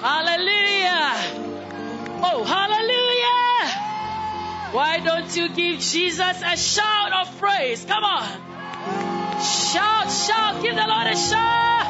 Hallelujah. Oh, hallelujah. Why don't you give Jesus a shout of praise? Come on. Shout, shout. Give the Lord a shout.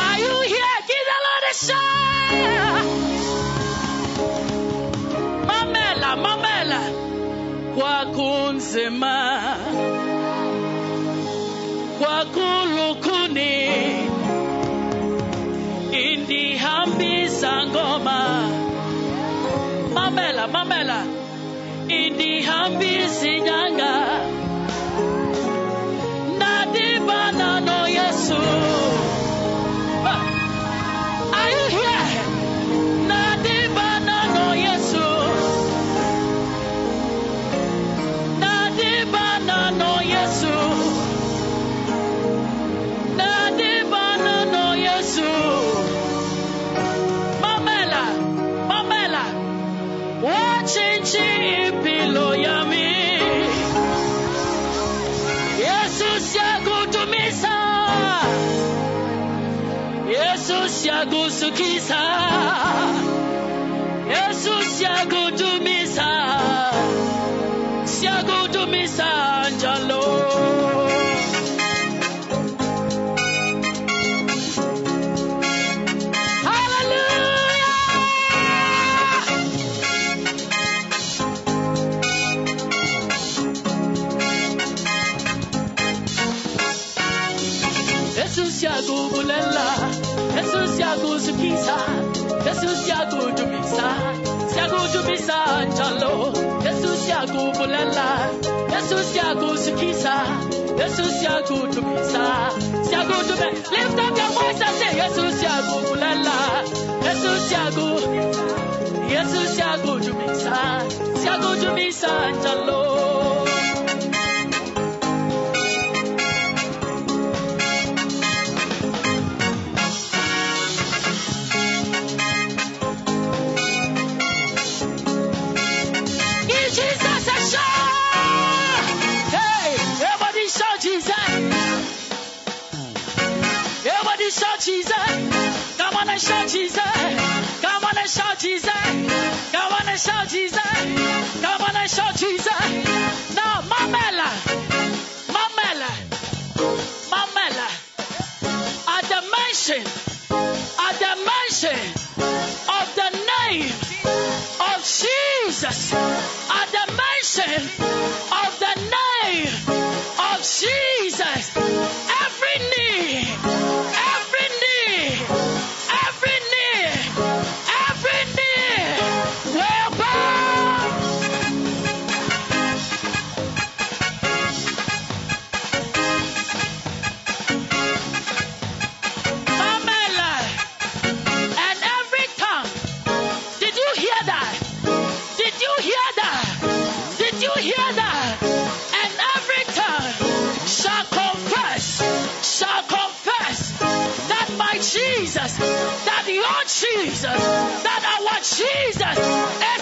Are you here? Give the Lord a shout. Mamela, mamela. Mamela, mamela. Indihambisa inyanga. No Yesus yakusukisa. Yesus Jesus yakudumisa, yakudumisa njalo. Jesus yakubulela, Jesus yakusukisa, Jesus yakudumisa, yakudume. Lift up your voice and say, Jesus yaku, Jesus yakudumisa, yakudumisa njalo. Give and shout Jesus! Come on and shout Jesus! Come on and shout Jesus! Come on and shout Jesus! Now, Mamela! Mamela! Mamela! At the mention, at the mention of the name of Jesus at the mention of the name of Jesus. Every knee, Jesus, that our Jesus is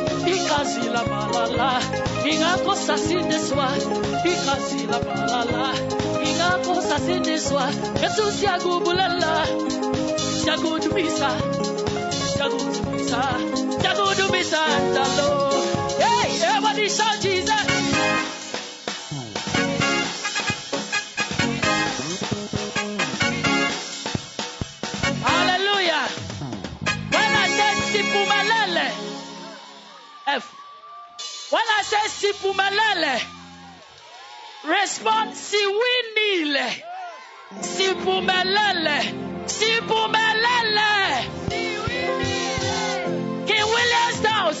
ikazi la balala ingako sasindiswa ikazi la balala ingako sasindiswa yesus yakubulela yakudumisa yakudumisa yakudumisa ntalo hey everybody shout Sivumelele. Respond siwinile. Sivumelele. Sivumelele. We Williams down.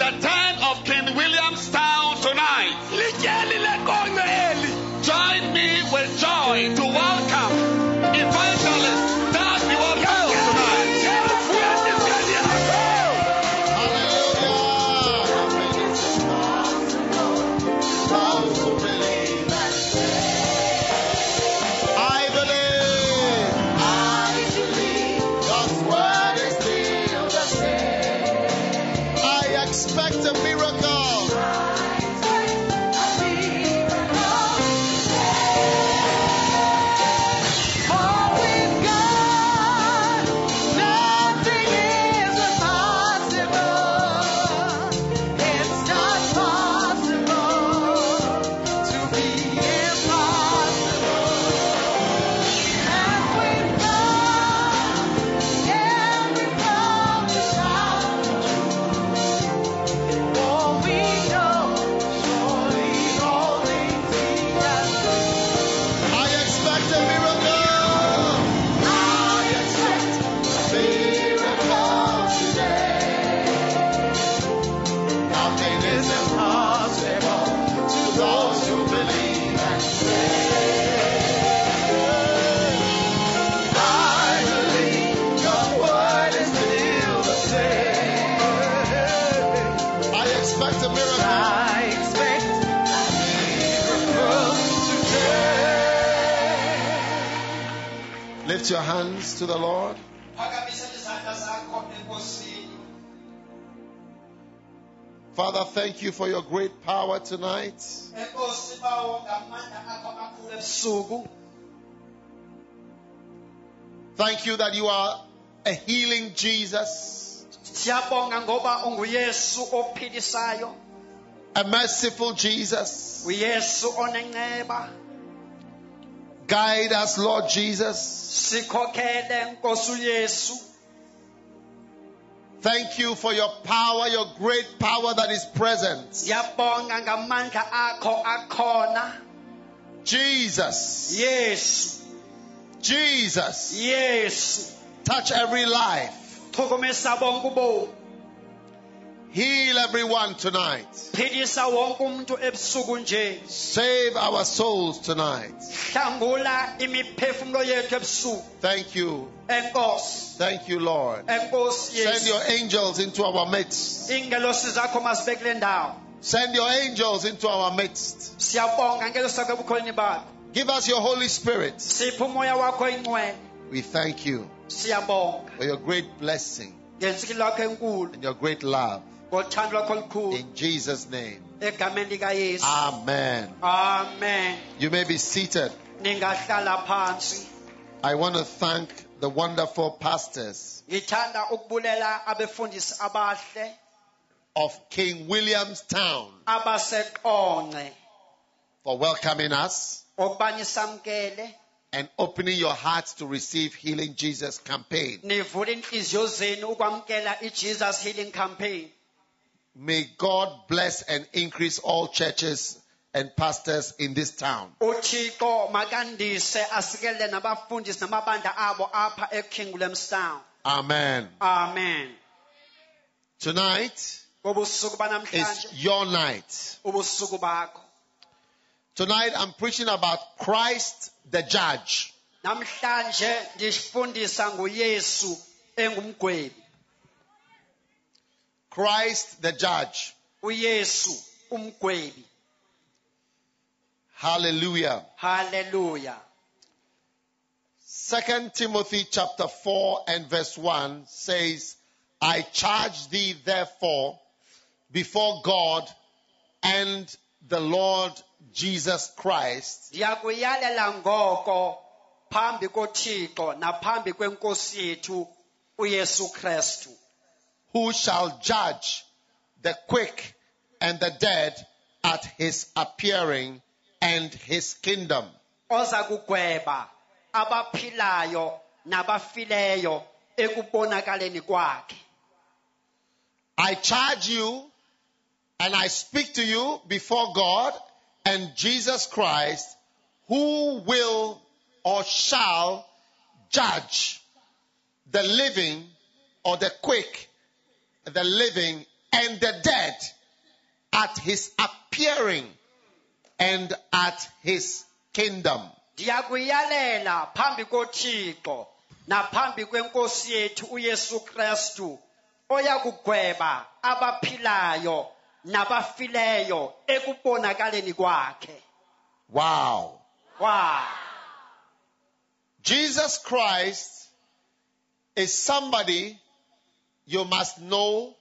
that thank you for your great power tonight. Thank you that you are a healing Jesus. A merciful Jesus. Guide us, Lord Jesus. Thank you for your power, your great power that is present. siyabonga ngamandla akho akhona Jesus, Yes. Jesus, Yes. touch every life. Chukumisa bonke ubomi Heal everyone tonight. philisa wonke umuntu ebusuku Save our souls tonight. Thank you. Thank you, Lord. Send your angels into our midst. ingelosi zakho masibeke kule ndawo Send your angels into our midst. siyabonga ngelosi zakho ebukholini bakho Give us your Holy Spirit. siphe umoya wakho ingcwele We thank you for your great blessing ngensiki lakho enkulu and your great love. Ngothando lwakho olukhulu In Jesus' name. Amen. amen You may be seated. I want to thank the wonderful pastors ngithanda ukubulela abefundisi abahle of King Williamstown abaseqonce for welcoming us and opening your hearts to receive Healing Jesus campaign. May God bless and increase all churches and pastors in this town. uthixo makandise asikelele nabafundisi namabandla abo apha eking williamstown Amen. amen Tonight is your night. Tonight I'm preaching about Christ the judge. Christ the judge. uyesu umgwebi Hallelujah. haleluya Second Timothy chapter 4 and verse 1 says, I charge thee therefore before God and the Lord Jesus Christ, ndiyakuyalela ngoko phambi kothixo naphambi kwenkosi yethu uyesu kristu who shall judge the quick and the dead at his appearing and his kingdom. oza kugweba abaphilayo nabafileyo ekubonakaleni kwakhe I charge you and I speak to you before God and Jesus Christ, who will or shall judge the living or the quick, the living and the dead at his appearing and at his kingdom. ndiyakuyalela phambi kothixo naphambi kwenkosi yethu uyesu kristu oya kugweba abaphilayo nabafileyo ekubonakaleni kwakhe Wow. wow Jesus Christ is somebody you must know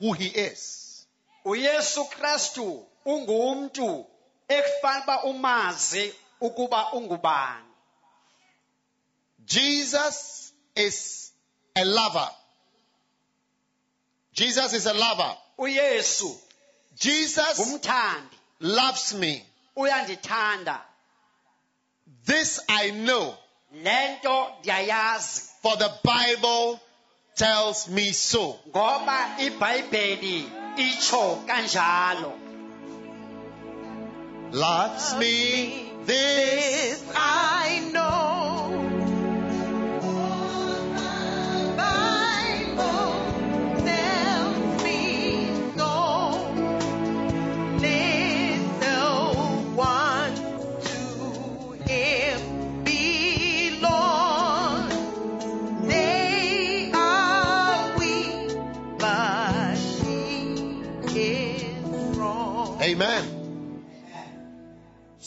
who he is. uyesu kristu ungumntu ekufanele uba umazi ukuba ungubani Jesus is a lover. Jesus is a lover. uyesu Jesus ngumthandi loves me. uyandithanda This I know, le nto ndiyayazi for the Bible tells me so. ngoba ibhayibheli itsho kanjalo Loves me. This I know.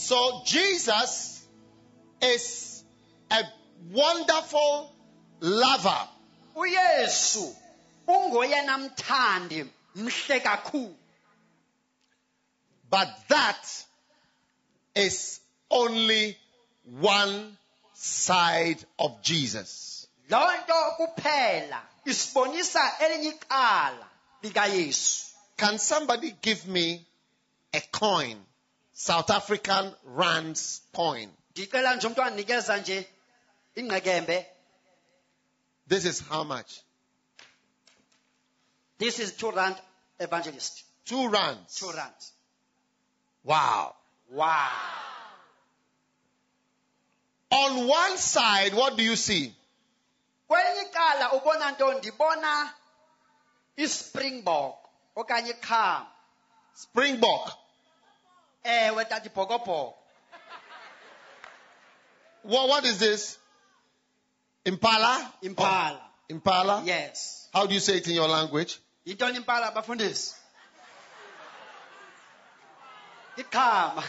So Jesus is a wonderful lover. uyesu ungoyena mthandi mhle kakhulu But that is only one side of Jesus. loo nto kuphela isibonisa elinye icala likayesu Can somebody give me a coin? South African rands coin. ndicela nje umntu andinikeza nje ingqekembe This is how much? This is two rand evangelist. Two rands. Two rand. Wow. Wow. On one side, what do you see? kwelinye icala ubona nto ndibona ispringbok okanye Springbok. Eh, ewe ibhokobhoko What, what is this? Impala? impala Oh, impala? yes How do you say it in your language? yintoni impala bafundisi ikhama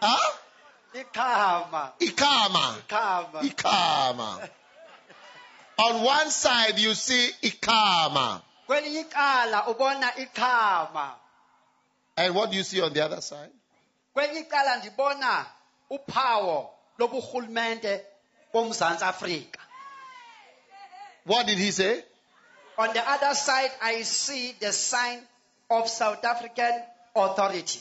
Huh? ikhama Ikama. ikhama Ikama. On one side, you see Ikama. kwelinye icala ubona ikhama And what do you see on the other side? kwelinye icala ndibona uphawo loburhulumente bomzantsi afrika What did he say? on the other side i see the sign of south african authority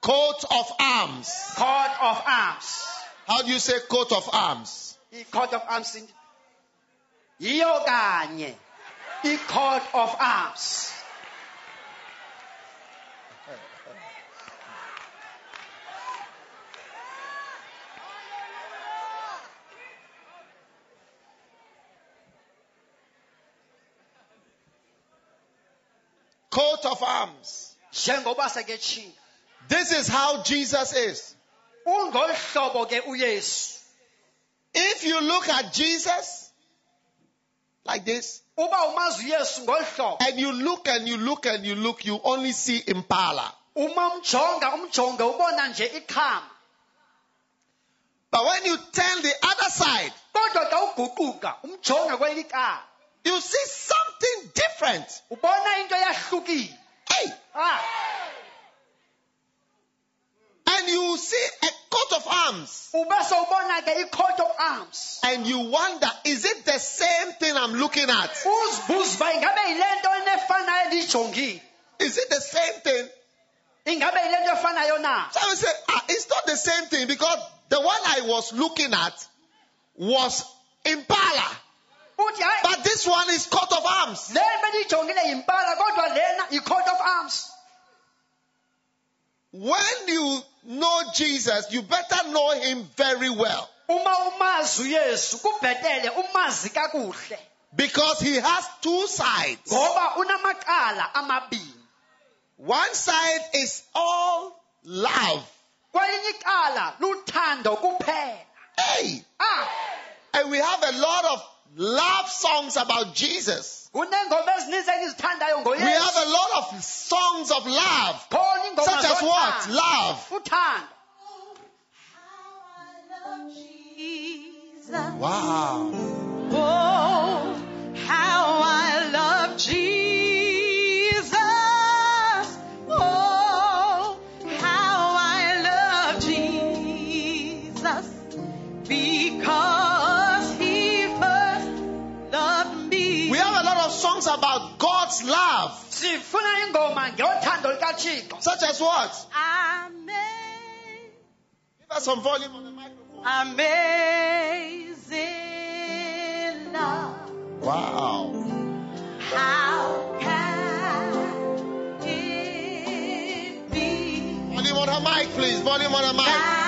Coat of arms. court of arms How do you say coat of arms? i-court of arms in- yiyo kanye i-court of arms Coat of arms. njengoba seketshilo This is how Jesus is. ungolu hlobo ke uyesu If you look at Jesus like this, uba umazi uyesu and you look and you look and you look, you only see impala. uma umjonga umjonge ubona nje ikhama But when you turn the other side, kodwa xa uguquka umjonge kweli icala you see something different. Ubona into yahlukile Hey, ah. And you see a coat of arms, ube sowubona ke i-court of arms. And you wonder, is it the same thing I'm looking at? uzibuza uba ingabe yile nto nefanayo endiyijongile Is it the same thing? ingabe yile nto efanayo na? So I say, ah, it's not the same thing because the one I was looking at was impala, but this one is coat of arms. le bendiyijongile yimpala kodwa lena yi-court of arms. When you know Jesus, you better know him very well. Uma umazi uyesu kubhetele umazi kakuhle. Because he has two sides. ngoba unamacala amabini One side is all love. kwelinye icala luthando kuphela. Hey, ah! And we have a lot of love songs about Jesus. kuneengoma ezininzi endizithandayo We have a lot of songs of love, such as what? zothando. Love. uthando Wow. God's love, sifuna ingoma ngothando likathixo such as what? Amen. Give us some volume on the microphone. Amazing love. Wow. How can it be Volume on her mic, please. Volume on her mic.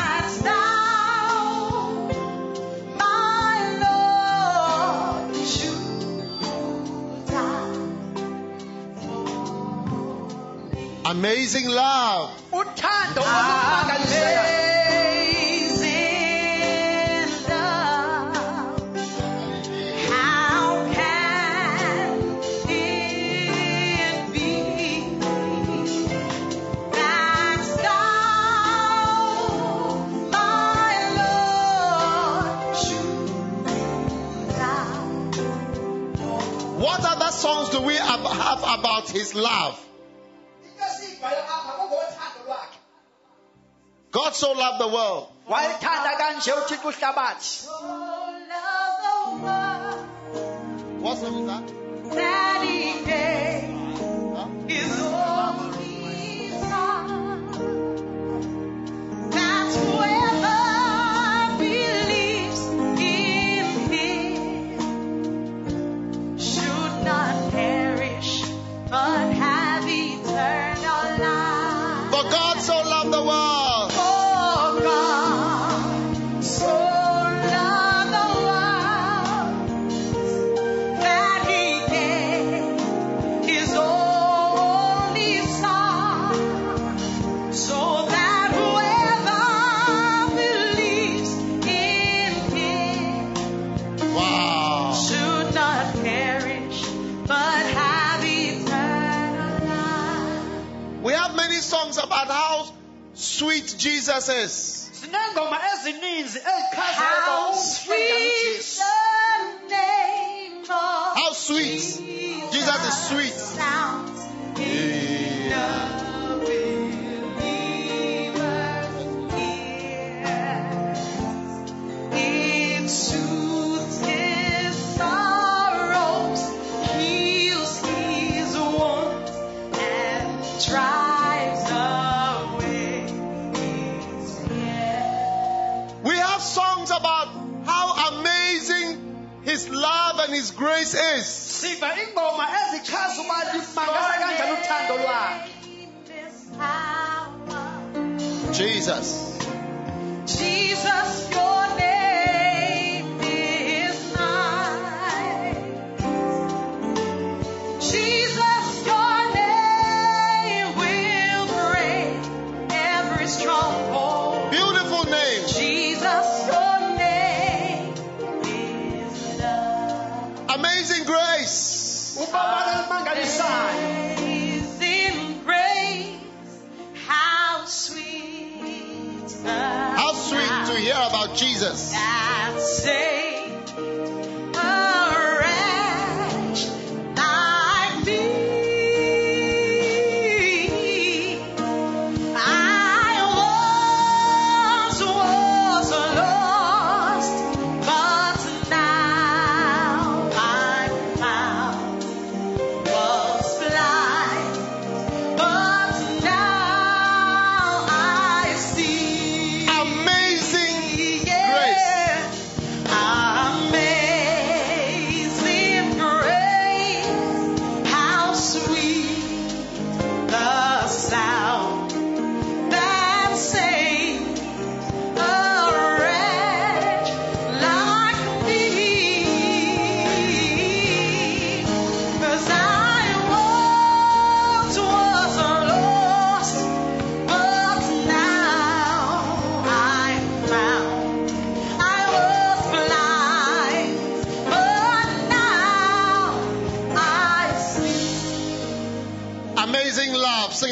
Amazing love. uthando olumangalisayo Amazing love. How can it be that thou, my Lord, should die? What other songs do we have have about his love? God so loved the world. wayethanda kanje uthixo uhlabathi So love the world What song is that?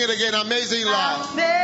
it again. Amazing love. Amazing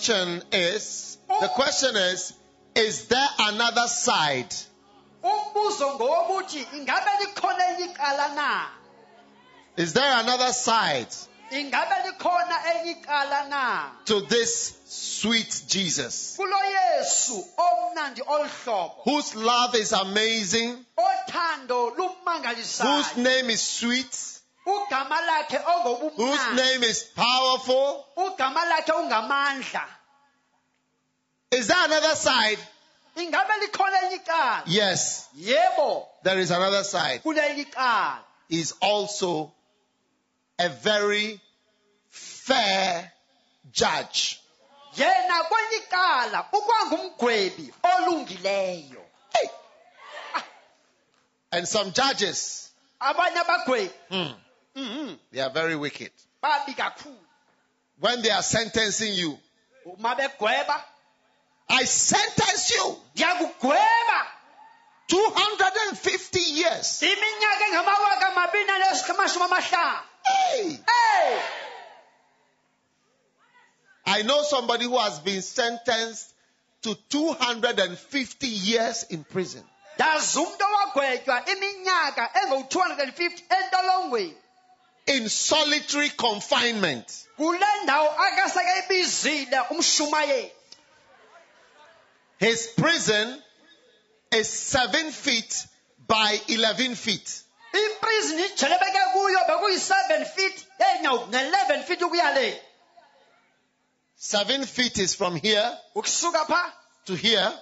question is, the question is, is there another side? Is there another side? to this sweet Jesus, whose love is amazing, whose name is sweet, whose name is powerful. Is there another side? Yes. There is another side. Is also a very fair judge. yena ukwangumgwebi olungileyo ah. and some judges abanye abagwebi hmm. Mm-hmm. They are very wicked. When they are sentencing you, I sentence you 250 years. Hey. Hey. I know somebody who has been sentenced to 250 years in prison in solitary confinement. His prison is seven feet by 11 feet. In prison, seven feet and eleven feet 7 feet is from here to here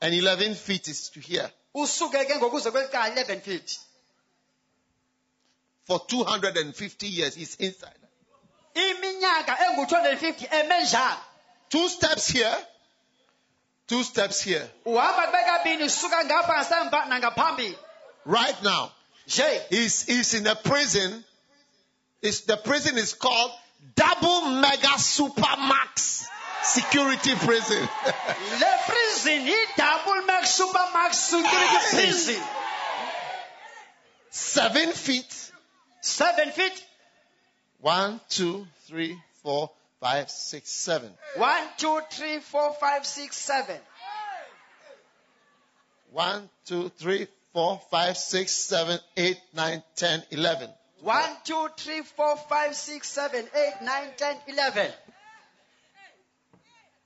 and 11 feet is to here 11 feet for 250 years, he's inside. iminyaka engu-250 eme njalo Two steps here, two steps here. uhamba kube kabini usuka ngapha ngasemva nangaphambili Right now, nje he's, he's in a prison. It's, the prison is called Double Mega Super Max Security Prison. le prison yi-double max super max security prison Seven feet. 7 feet One, two, three, four, five, six, seven. 1 2 3 4 5 6 7 One, two, three, four, five, six, seven, eight, nine, ten, eleven. 1 2 3 4 5 6 7 8 9 10 11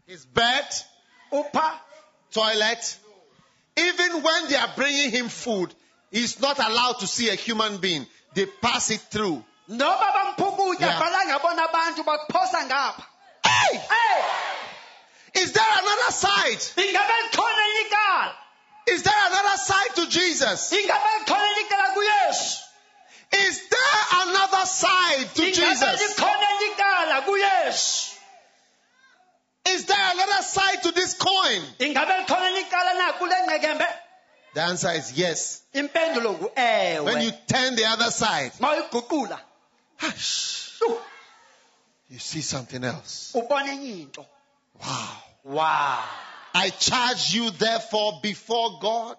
His bed, upha toilet. Even when they are bringing him food, he's not allowed to see a human being. They pass it through. noba bampha ukutya Yeah. ngabona abantu bakuphosa ngapha Hey! hey Is there another side? ingabe likhona elinye icala Is there another side to Jesus? ingabe likhona elinye icala kuyesu Is there another side to ingabe Jesus? likhona elinye icala kuyesu Is there another side to this coin? ingabe likhona elinye icala na kule ngqekembe The answer is yes. impendulo ngu When you turn the other side, hush, you see something else. ubona enye into Wow. wow I charge you therefore before God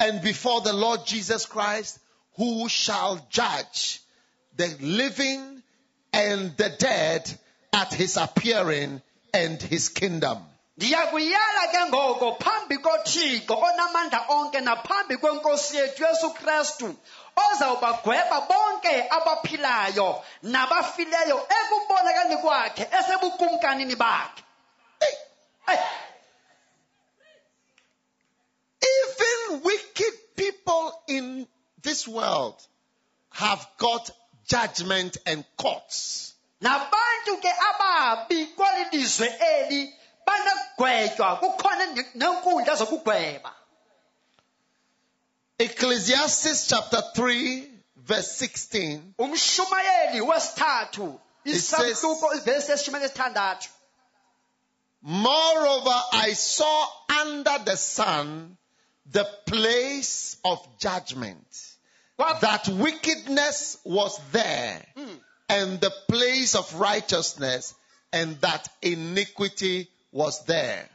and before the Lord Jesus Christ, who shall judge the living and the dead at his appearing and his kingdom. Ndiyakuyala ke ngoko phambi kothixo onamandla onke naphambi kwenkosi yethu yesu krestu ozawubagweba bonke abaphilayo nabafileyo ekubonakani kwakhe esebukumkanini bakhe Even wicked people in this world have got judgment and courts. nabantu ke ababi kweli lizwe eli banokugwetywa kukhona nenkundla zokugweba. Ecclesiastes chapter 3 verse 16 umshumayeli wesithathu It says- isahluko ivesi esishumela esithandathu Moreover, I saw under the sun the place of judgment, that wickedness was there, hmm. and the place of righteousness, and that iniquity was there.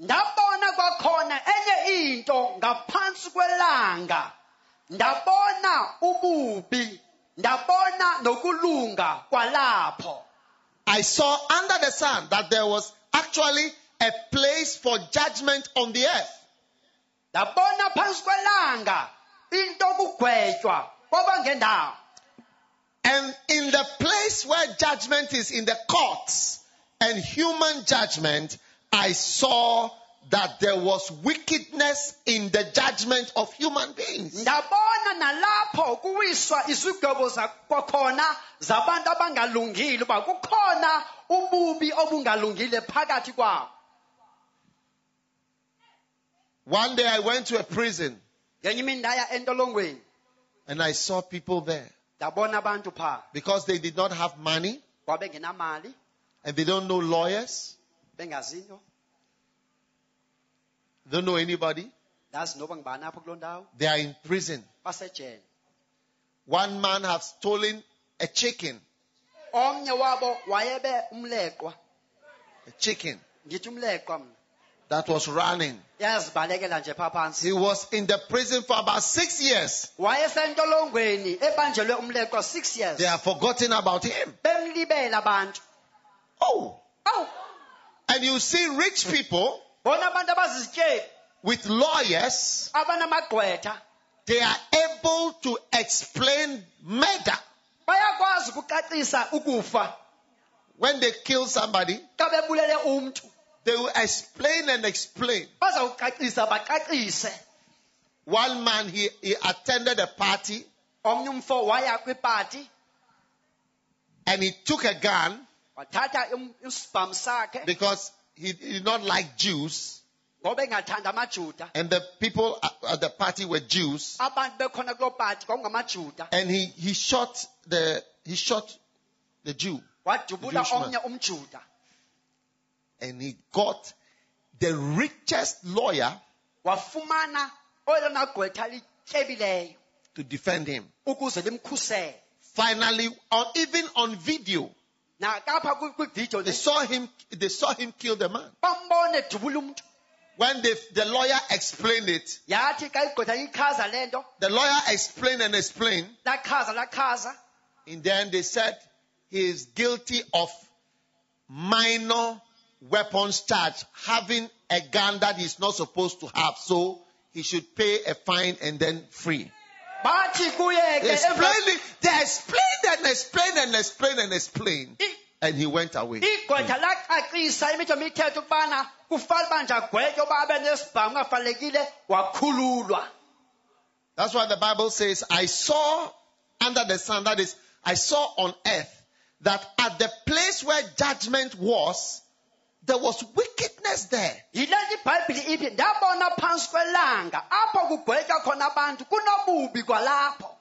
ndabona kwakhona enye into ngaphantsi kwelanga ndabona ububi ndabona nokulunga kwalapho I saw under the sun that there was actually a place for judgment on the earth. ndabona phantsi kwelanga into kugwetywa kwabangendawo And in the place where judgment is in the courts and human judgment, I saw that there was wickedness in the judgment of human beings. ndabona nalapho kuwiswa izigwebo za- kwakhona zabantu abangalungile uba kukhona ububi obungalungile phakathi kwabo. One day I went to a prison. Ngenye imini ndaya entolongweni. And I saw people there. Ndabona abantu phaa. Because they did not have money and they don't know lawyers, they don't know anybody. ndazi noba ngibani apho kuloo ndawo They are in prison. basejele One man has stolen a chicken, omnye wabo wayebe umleqwa a chicken ndithi umleqwa mna that was running. yazibalekela nje phaa phantsi He was in the prison for about six years. wayesentolongweni ebanjelwe umleqwa six years They have forgotten about him. abantu Oh, awu and you see rich people bona abantu abazizityebi with lawyers, they are able to explain murder. bayakwazi ukucacisa ukufa. When they kill somebody, xa bebulele umntu. They will explain and explain. One man, he, he attended a party omnye umfo waya and he took a gun wathatha im- isibhamu sakhe because he did not like Jews. ngoba engathanda amajuda And the people at- the party were Jews. abantu bekhona kuloo pati kwakungamajuda And he, he shot the, he shot the Jew. Jewish man. And he got the richest lawyer to defend him. Finally, or even on video, nakapha kwi- kwividiyo they eh? saw him, they saw him kill the man. bambone edubula umntu When the, the lawyer explained it, yathi xa igqwetha lichaza le nto the lawyer explained and explained. And then they said he is guilty of minor weapons charge, having a gun that he's not supposed to have. So he should pay a fine and then free. Explained it. They explained and explained and explained and explained. And he went away. igqwetha hmm. lacacisa imitho mithetho ukubana kufanele uba nje agwetywe uba abe nesibhamu kungafanelekile wakhululwa That's why the Bible says, I saw under the sun, that is, I saw on earth that at the place where judgment was, there was wickedness there. yile ibhayibhile ithi ndabona phantsi kwelanga apho kugwetywa khona abantu kunobubi kwalapho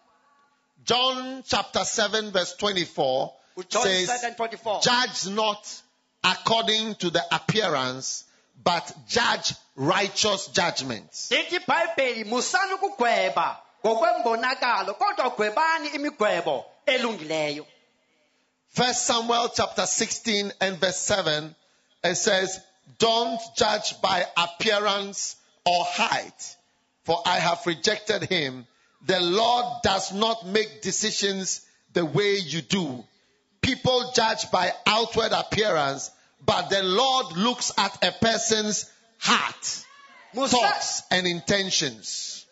John chapter 7 verse 24 John says, 7:24. judge not according to the appearance, but judge righteous judgments. lithi ibhayibheli musani ukugweba ngokwembonakalo kodwa gwebani imigwebo elungileyo First Samuel chapter 16 and verse 7, it says, Don't judge by appearance or height, for I have rejected him. The Lord does not make decisions the way you do. People judge by outward appearance, but the Lord looks at a person's heart, thoughts, and intentions.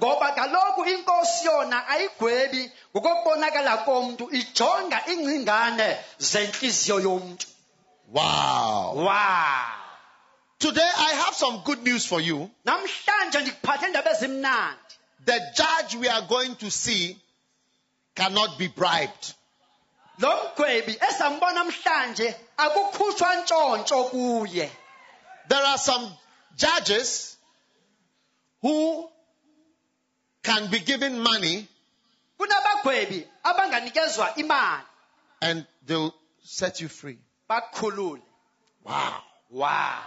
Musani ukugweba ngokwembonakalo ngoba kaloku inkosi yona ayigwebi ngokokubonakala komntu ijonga ingcingane zentliziyo yomntu Wow. wow Today I have some good news for you. namhlanje ndikuphathe iindaba ezimnandi The judge we are going to see cannot be bribed. lo mgwebi esambona namhlanje akukhutshwa ntshontsho kuye There are some judges who can be given money kunabagwebi abanganikezwa imali and they'll set you free. Wow. wow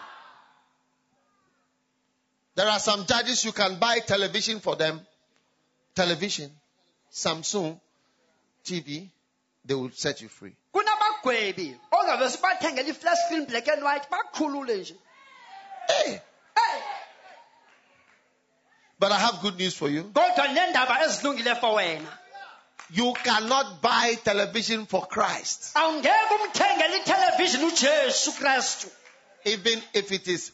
There are some judges you can buy television for them. Television, Samsung, TV, they will set you free. kunabagwebi ongavese bathengele i-flash film black and white nje Hey, hey but I have good news for you. kodwa neendaba ezilungile for wena You cannot buy television for Christ, awungeke umthengele ithelevishini ujesu kristu even if it is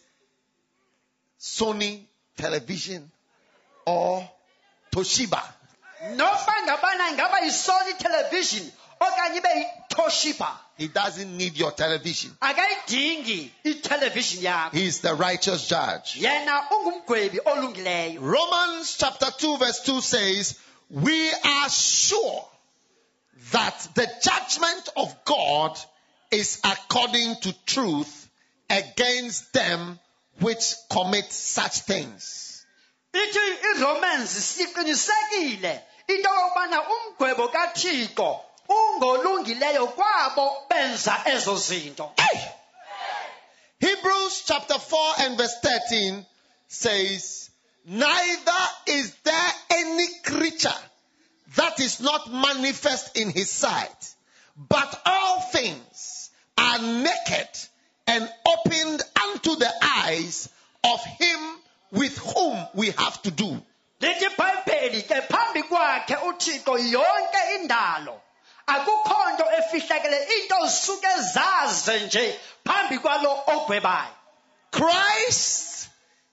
Sony television or Toshiba. Noba ngabana ingaba yisony television okanye ibe yitoshiba He doesn't need your television. akayidingi yakho He is the righteous judge. yena ungumgwebi olungileyo Romans chapter 2 verse 2 says, we are sure that the judgment of God is according to truth against them which commit such things. ithi iromans siqinisekile into yokubana umgwebo kathixo ungolungileyo kwabo benza ezo zinto. Hebrews chapter 4 and verse 13 says, Neither is there any creature that is not manifest in his sight, but all things are naked and opened unto the eyes of him with whom we have to do. lithi ibhayibheli ke phambi kwakhe uthixo yonke indalo akukho nto efihlakele into zisuke zaze nje phambi kwalo ogwebayo Christ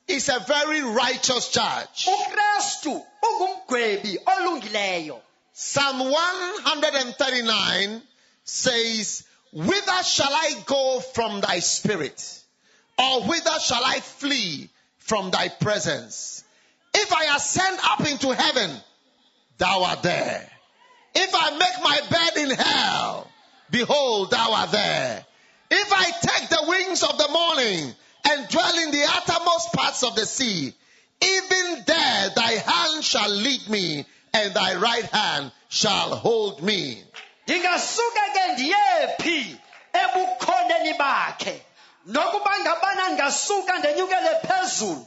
is a very righteous judge. ukrestu ungumgwebi olungileyo Psalm 139 says, Whither shall I go from thy spirit? Or whither shall I flee from thy presence? If I ascend up into heaven, thou art there. If I make my bed in hell, behold, thou art there. If I take the wings of the morning and dwell in the uttermost parts of the sea, even there thy hand shall lead me and thy right hand shall hold me. ndingasuke ke ndiyephi ebukhoneni bakhe nokuba ngabana ndingasuka ndenyukele phezulu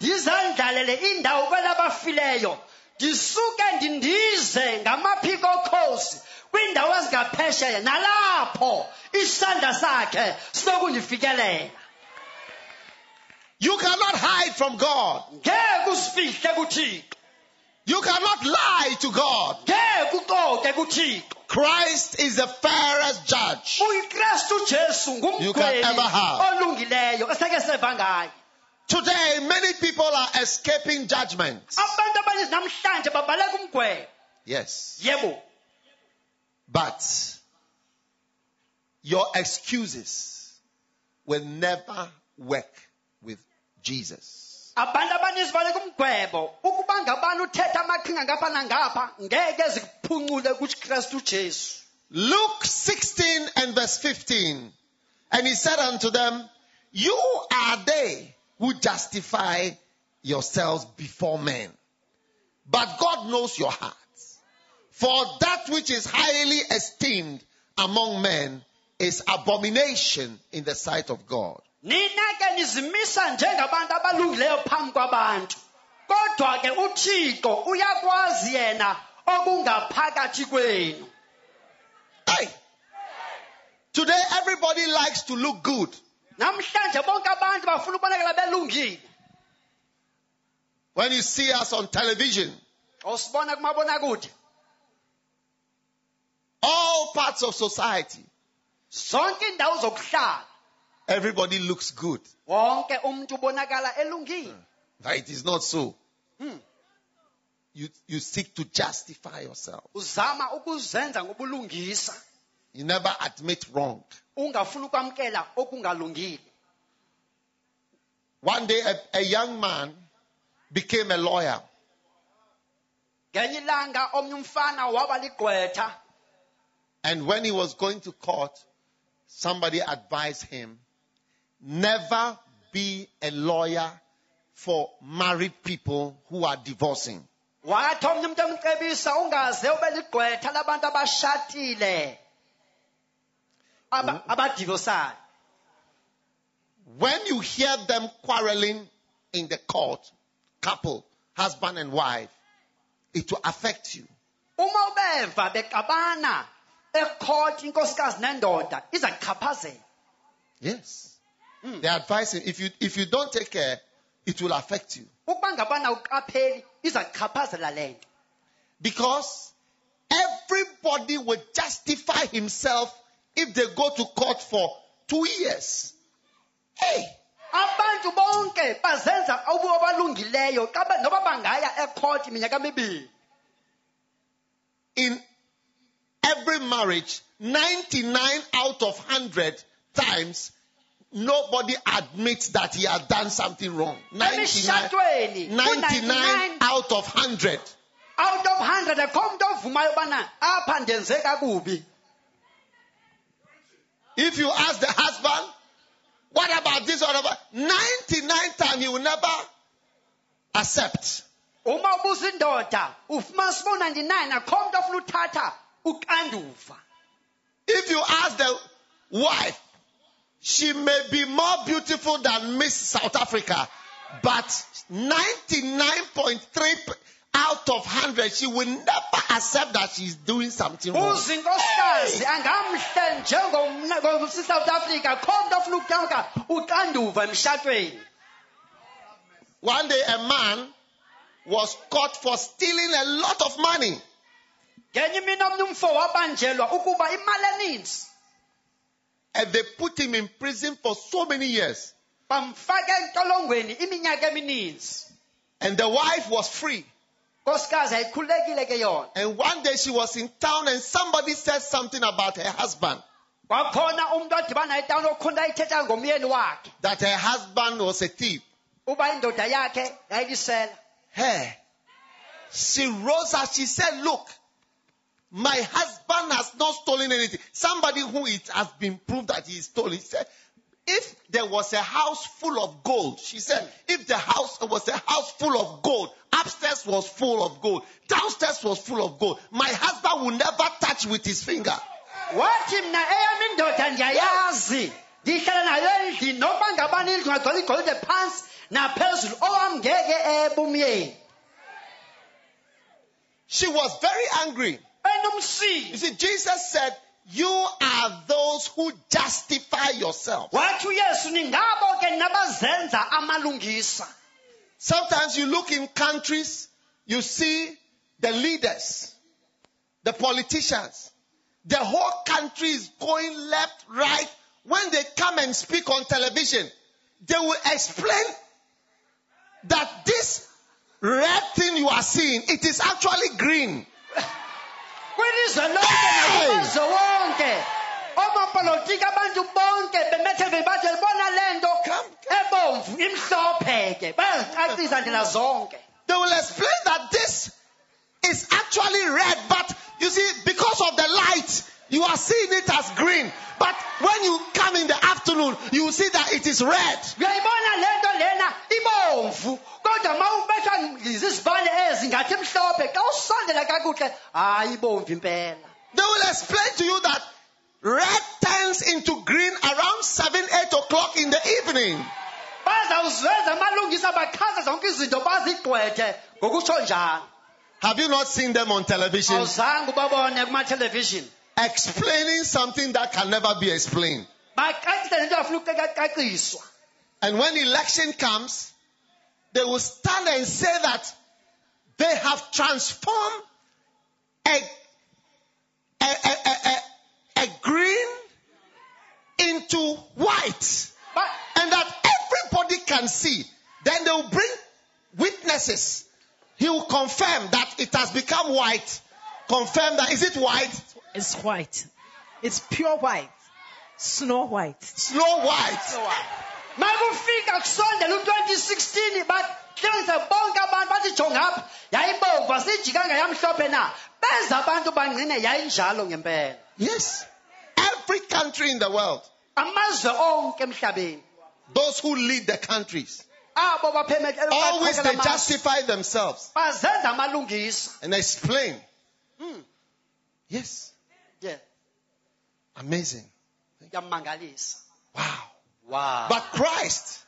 ndizandlalele indawo kwelabafileyo ndisuke ndindize ngamaphiko okhosi kwiindawo ezingaphesheya nalapho isandla sakhe sinokundifikelela You cannot hide from God. ngeke usifihle kuthixo You cannot lie to God. ngeke ucoke kuthixo Christ is the fairest judge. You can ever have. Today, many people are escaping judgment. abantu abaninzi namhlanje babaleka umgwebo Yes. But your excuses will never work with Jesus. abantu abaninzi baleka umgwebo ukuba ngabani uthetha amaqhinga ngapha nangapha ngeke zikuphuncule kuKristu Jesu Luke 16 and verse 15. And he said unto them, You are they who justify yourselves before men. But God knows your hearts. For that which is highly esteemed among men is abomination in the sight of God. nina ke nizimisa njengabantu abalungileyo phambi kwabantu kodwa ke uthixo uyakwazi yena okungaphakathi kwenu Hey! Today everybody likes to look good. Namhlanje bonke abantu bafuna ukubonakala belungile When you see us on television, kumabonakude all parts of society, zonke iindawo zokuhlala everybody looks good. wonke umuntu ubonakala elungile But it is not so. Hmm. You, you seek to justify yourself. uzama ukuzenza ngobulungisa You never admit wrong. Ungafuni ukwamkela okungalungile One day, a, a young man became a lawyer. ngenye ilanga omnye umfana waba ligqwetha And when he was going to court, somebody advised him never be a lawyer for married people who are divorcing. wathi omnye umntu emcebisa ungaze ube ligqwetha labantu abashatile aba- hmm? abadivosayo When you hear them quarreling in the court, couple, husband and wife, it will affect you. uma ubeva bexabana ekhoti inkosikazi nendoda iza kuchaphazela Yes. Hmm. They advise him if you if you don't take care, it will affect you. ukuba ngabana uqapheli iza kuchaphazela le nto Because everybody will justify himself if they go to court for two years. Hey, abantu bonke bazenza ububo abalungileyo xa noba bangaya ekhoti minyaka mibini in every marriage, 99 out of 100 times, nobody admits that he has done something wrong. 99, 99 out of 100. out of 100 akho mntu ovumayo ubana apha ndenze kakubi If you ask the husband, what about this or about 99 times he will never accept. uma ubuza indoda ufumanisa uba u-99 akho mntu uthatha uxanduva If you ask the wife, she may be more beautiful than Miss South Africa, but 99.3 out of 100, she will never accept that she's doing something wrong. uza inkosikazi angamhle njengosisouth africa akho mntu ofuna ukuthatha uxanduva emshatweni One day a man was caught for stealing a lot of money. ngenye imini omnye umfo wabanjelwa ukuba imali eninzi And they put him in prison for so many years. bamfaka entolongweni iminyaka emininzi And the wife was free. And one day she was in town and somebody said something about her husband. kwakhona umuntu adibana etawuni okhona ayithetha ngomyeni wakhe that her husband was a thief. uba indoda yakhe yayilisela She rose up. She said, Look, my husband has not stolen anything. Somebody who it has been proved that he stole. He said, if there was a house full of gold, she said, if the house was a house full of gold, upstairs was full of gold, downstairs was full of gold, my husband will never touch with his finger. wathi mna eyam indoda ndiyayazi ndihlala nayo endlini nokuba ngabani indlu ngagcwala igolide phantsi naphezulu owam ngeke ebumyeni She was very angry. You see, Jesus said, You are those who justify yourself. wathi uyesu ningabo ke nabazenza amalungisa Sometimes you look in countries, you see the leaders, the politicians. The whole country is going left, right. When they come and speak on television, they will explain that this red thing you are seeing, it is actually green. Kwilizwe lonke Hey! nakumazwe wonke oomapolitiki abantu bonke bemethe bathi libona le nto ebomvu imhlophe ke bayazicacisa ndlela zonke They will explain that this is actually red, but you see, because of the light, you are seeing it as green. But when you come in the afternoon, you will see that it is red. uyayibona le nto lena ibomvu kodwa ma ubethwa zizibane ezi ngathi mhlophe xa usondela kakuhle hayi ibomvu impela They will explain to you that red turns into green around 7, 8 o'clock in the evening. bazawuzwenza amalungisa bachaza zonke izinto bazigqwethe ngokutsho njalo Have you not seen them on television awuzange ubabone kumathelevishini explaining something that can never be explained? bacacisa nento afuna ukucaciswa And when election comes, they will stand and say that they have transformed a, a, a, a, green into white. And that everybody can see. Then they will bring witnesses. He will confirm that it has become white. Confirm that, is it white? It's white. It's pure white. Snow white. Snow white. makufika kusondela u-2016 bahlengise bonke abantu bathi jonga apha yayibomvu asijikanga yamhlophe na benza abantu bangqine yayinjalo ngempela Yes. Every country in the world, amazwe onke emhlabeni those who lead the countries, always they justify themselves and explain. Hmm. Yes. Yeah, Amazing. Wow. wow But Christ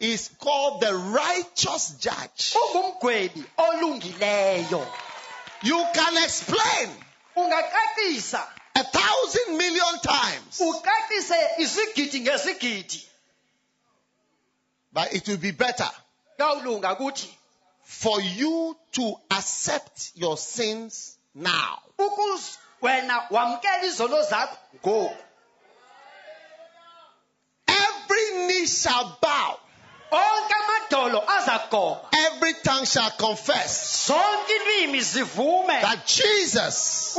is called the righteous judge. You can explain a thousand million times, ucacise izigidi ngezigidi but it will be better for you to accept your sins now. ukuze wena wamkela izono zakho ngoku Every knee shall bow, onke amadolo azagoba every tongue shall confess zonke ilwimi zivume that Jesus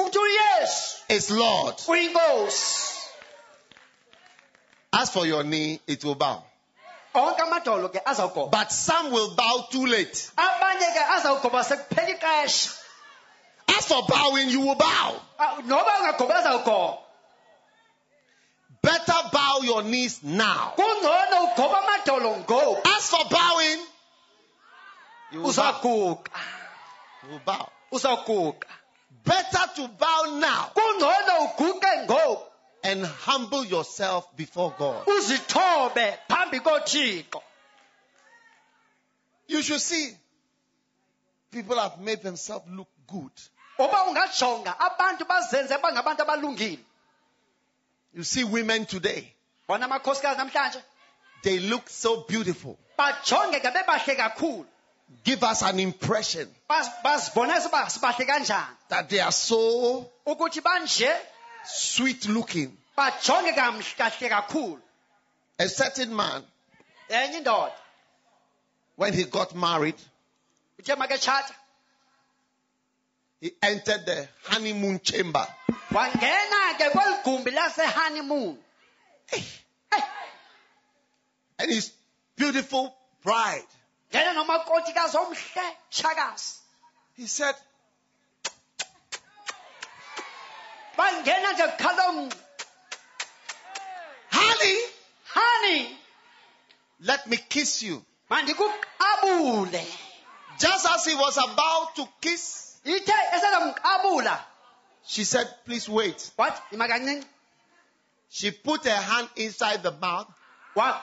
is Lord. As for your knee, it will bow. onke amadolo ke azawugoba But some will bow too late. abanye ke azawugoba sekuphela ixesha As for bowing, you will bow. Noba ungagoba azawugoba Better bow your knees now. kungcono ugoba amadolo ngoku As for bowing, you will bow. You will bow. Better to bow now kungcono uguqe ngoku and humble yourself before God. uzithobe phambi kothixo You should see people have made themselves look good. uba ungajonga abantu bazenze bangabantu abalungile You see women today, bona amakhosikazi namhlanje they look so beautiful. bajongeka bebahle kakhulu Give us an impression Bas- bazibona siba sibahle kanjani that they are so sweet looking. bajonge kamhle kahle kakhulu A certain man, when he got married, he entered the honeymoon chamber. wangena ke kweli gumbi lase-honeymoon And his beautiful bride, ngena nomakotikazi shakazi he said, bangena nje kukhala Honey, honey let me kiss you. mandikuqabule Just as he was about to kiss, ithe esezamqabula she said, Please wait. what? She put her hand inside the mouth wa-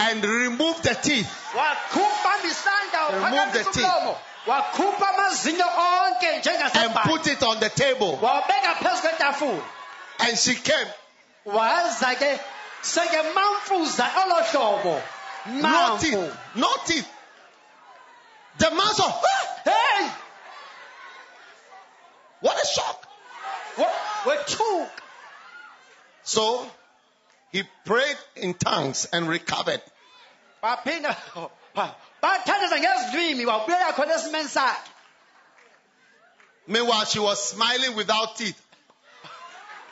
and removed the teeth. Remove the phakathi kumlomo wakhupha amazinyo onke and put it on the table. wawabeka phezu kwetafula And she came. waza ke seke mamfuza olo hlobo No mamfu teeth. No teeth. The man saw, "Ah, hey what a shock. wa- wethuka So he prayed in tongues and recovered. bathandaza ngezilwimi wabuyela khona esimeni sakhe Meanwhile, she was smiling without teeth.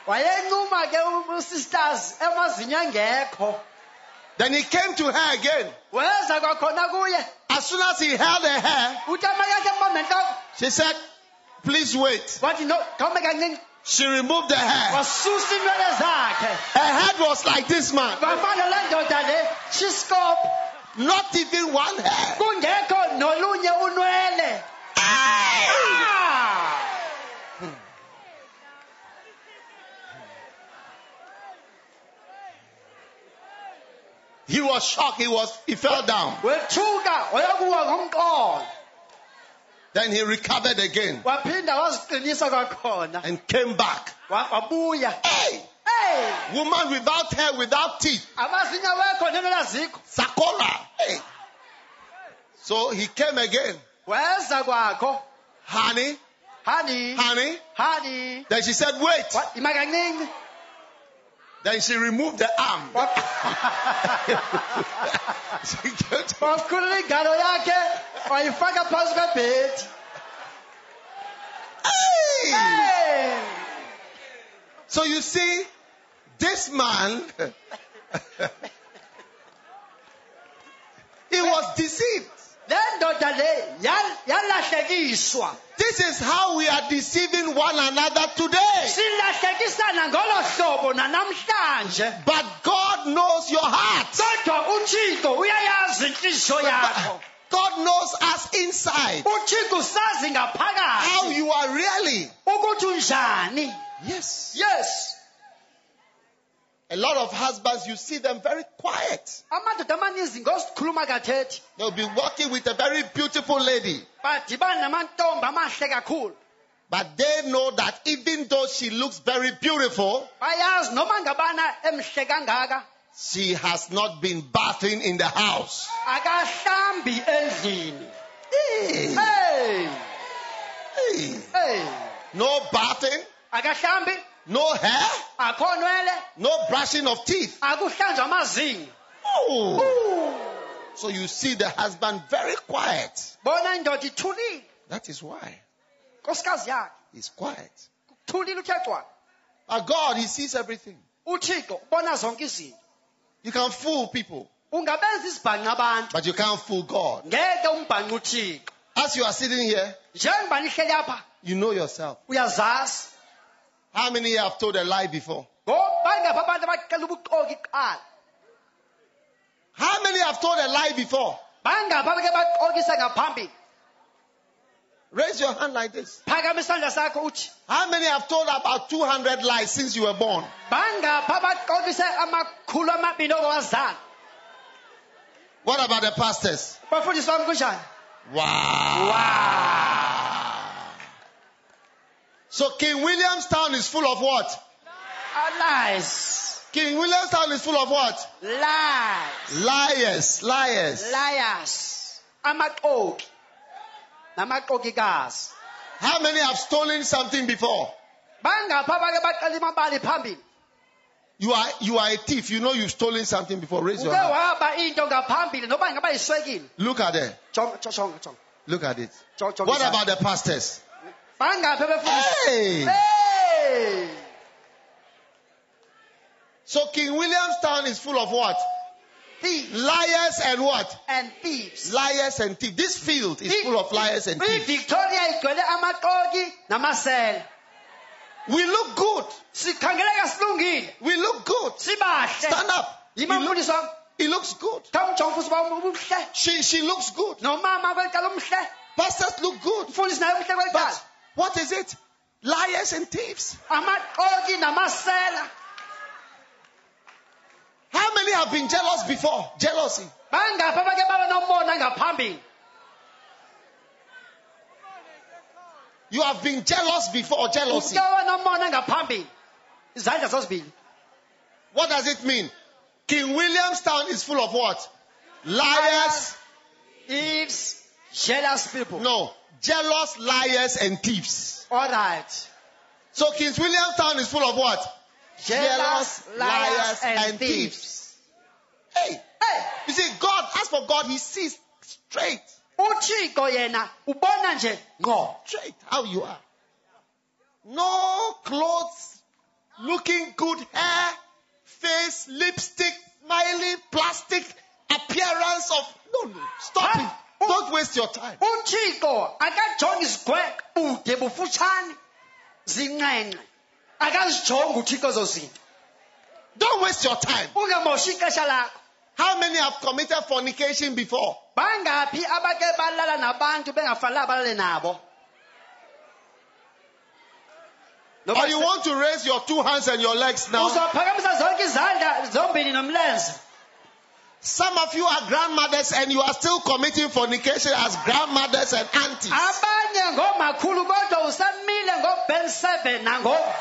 wayencuma ke usisters emazinyo engekho Then he came to her again. weza kwakhona kuye As soon as he held her hair, uthi amakakhe mbambe entloko she said, Please wait. wathi no khawume kancinci She removed the hair. wasusa inwele zakhe Her head was like this man. wafana le ndoda le shiskop Not even one hair. kungekho nolunye unwele Ah! He was shocked. He was he fell down. wethuka wayakuwa ngomqolo Then he recovered again waphinda waziqinisa kwakhona and came back. Hey! Hey Woman without hair, without teeth. amazinyo wekho nenwele azikho Sakola. Hey. So he came again. kwakho Honey, hani honey. hani Then she said, wait. Kancinci Then she removed the arm. She kept- wakhulula ingalo yakhe wayifaka phansi kwebhedi hey! Hey! So you see, this man, he was deceived. le ndoda le yal- yalahlekiswa This is how we are deceiving one another today. silahlekisana ngolo hlobo nanamhlanje But God knows your heart. kodwa uthixo uyayazi inhliziyo yakho God knows us inside. How you are really. Yes. yes A lot of husbands, you see them very quiet. amadoda amaninzi ngosikhuluma kathethi. They'll be walking with a very beautiful lady. badibana namantombi amahle kakhulu. But they know that even though she looks very beautiful, bayazi noma ngabana emhle kangaka. she has not been bathing in the house. Hey, hey. Hey. No bathing, no hair, akho nwele no brushing of teeth. akuhlanjwa amazinyo oh. oh. So you see the husband very quiet. bona indoda ithulile That is why nkosikazi yakhe he's quiet. kuthulile uthe cwaka But God, he sees everything. uthixo ubona zonke izinto You can fool people, ungabenza izibhanqa abantu but you can't fool God. ngeke umbhanqa uthixo As you are sitting here, njengoba nihleli apha you know yourself. uyazazi How many have told a lie before? ngobangapha abantu abaqela ubuxoki How many have told a lie before? bangapha bake baxokisa ngaphambili Raise your hand like this. phakama isandla sakho uthi How many have told about 200 lies since you were born? bangapha baxokise amakhulu amabini okwazana What about the pastors? kunjani Wow. So King Williamstown is full of what? lies King Williamstown is full of what? lies Liars, liars. liars amaxoki namaqokikazi How many have stolen something before? bangapha bake baqela You are you are a thief. You know you've stolen something before. Raise your hand. waba into ngaphambili noba ingaba yiswekile Look at it. Look at it. What about the pastors? Hey! hey So King Williamstown is full of what? thieves Liars and what? and thieves Liars and thieves. This field is full of liars and thieves. i-victoria igcwele amaxoki namasela We look good. sikhangeleka silungile We look good. sibahle Stand up. He, look, he looks good. khawumjonga umfundisi wami She, she looks good. nomama kwelicala umhle Pastors look good. umfundisi naye umhle kwelicala But what is it? Liars and thieves. How many have been jealous before? Jealousy. bangaphi abake baba nomona ngaphambili You have been jealous before. Jealousy. uke waba nomona ngaphambili izandla zozibili What does it mean? King Williamstown is full of what? Liars. thieves jealous people No. Jealous liars and thieves. all right So King Williamstown is full of what? jealous liars and thieves Hey, hey you see, God, as for God, He sees straight, uthixo yena ubona nje ngqo straight how you are. No clothes, looking good hair, face, lipstick, smiling, plastic appearance of. No, no, stop it. Don't waste your time. uthixo akajongi izigweke bude bufutshane zinqenqe akazijongi uthixo ezo zinto Don't waste your time. ungamoshi ixesha lakho How many have committed fornication before? bangaphi abake balala nabantu bengafanelanga balale nabo Or you want to raise your two hands and your legs now? uzophakamisa zonke izandla zombili nomlenze Some of you are grandmothers and you are still committing fornication as grandmothers and aunties. abanye ngomakhulu kodwa usamile ngoben 7 nangoku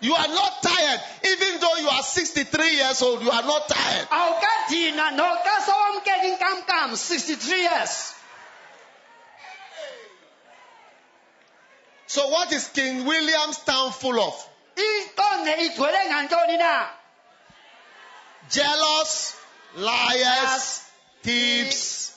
You are not tired. Even though you are 63 years old, you are not tired. awukadina noka sowamkela inkamnkam 63 years So what is King Williamstown full of? Iqonge igcwele ngantoni na Jealous, liars, thieves,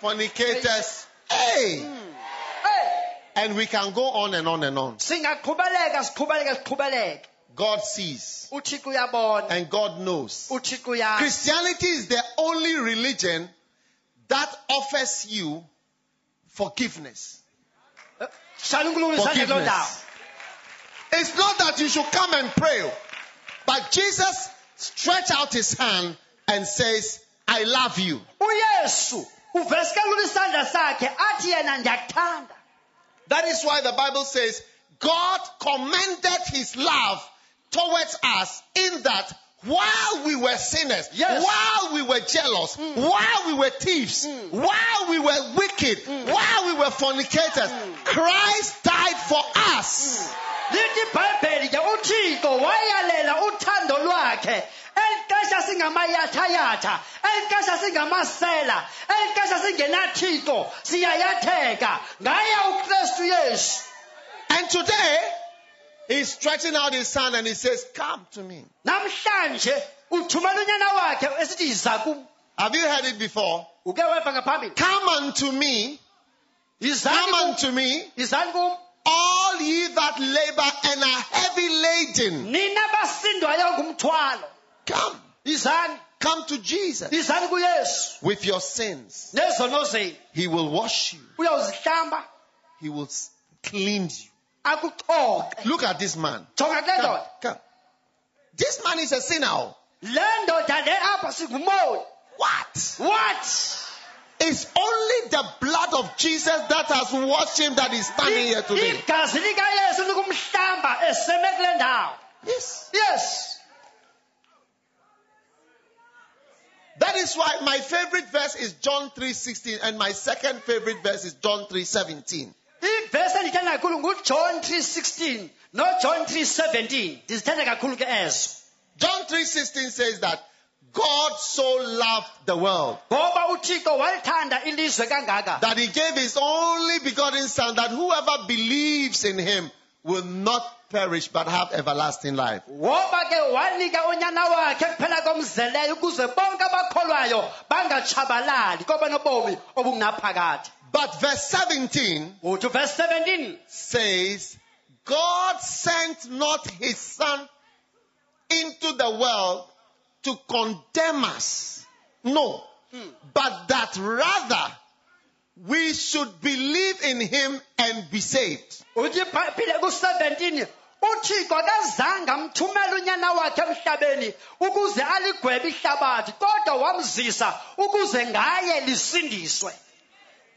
fornicators. Hey! hey And we can go on and on and on. singaqhubeleka siqhubeleke siqhubeleke God sees and God knows. Christianity is the only religion that offers you forgiveness. hlala unkulunkulu isandla kuloo ndawo Forgiveness. It's not that you should come and pray, oh. but Jesus stretch out his hand and says, I love you. uyesu uvesikelula isandla sakhe athi yena ndiyakuthanda That is why the Bible says God commended his love towards us in that while we were sinners, Yes. while we were jealous, mm. while we were thieves, mm. while we were wicked, mm. while we were fornicators, Christ died for us. lithi oh, ibhayibheli ke uthixo wayalela uthando lwakhe elixesha singamayathayatha elixesha singamasela singenathixo siyayatheka ngaye oh, ukristu yesu And today, he's stretching out his hand and he says, Come to me. namhlanje uthumela unyana wakhe esithi yiza kum. Have you heard it before? uke weva ngaphambili. Come unto me, come unto me, all ye that labor and are heavy laden. nina basindwayo ngumthwalo. Come, come to Jesus. With your sins. He will wash you, he will cleanse you. Akuxoxe Look at this man. jonga kule Come, ndoda come. This man is a sinner. le ndoda le apha singumoli What? what It's only the blood of Jesus that has washed him that is standing here today. igazi likayesu likumhlamba eseme kule ndawo Yes. yes That is why my favorite verse is John 3:16 and my second favorite verse is John 3:17. Ivesi endithanda kakhulu ngujohn 316 nojohn 317 ndizithanda kakhulu ke ezo John 3:16 says that God so loved the world ngoba uthixo walithanda ilizwe kangaka. that he gave his only begotten son that whoever believes in him will not perish but have everlasting life. Woba ke wanika unyana wakhe kuphela komzeleyo ukuze bonke abakholwayo bangatshabalali koba nobomi obungunaphakade But verse 17 uthi verse 17 says, God sent not his son into the world to condemn us. No. Hmm. But that rather we should believe in him and be saved. ku-17 uthixo akazange amthumela unyana wakhe emhlabeni ukuze aligwebe ihlabathi kodwa wamzisa ukuze ngaye lisindiswe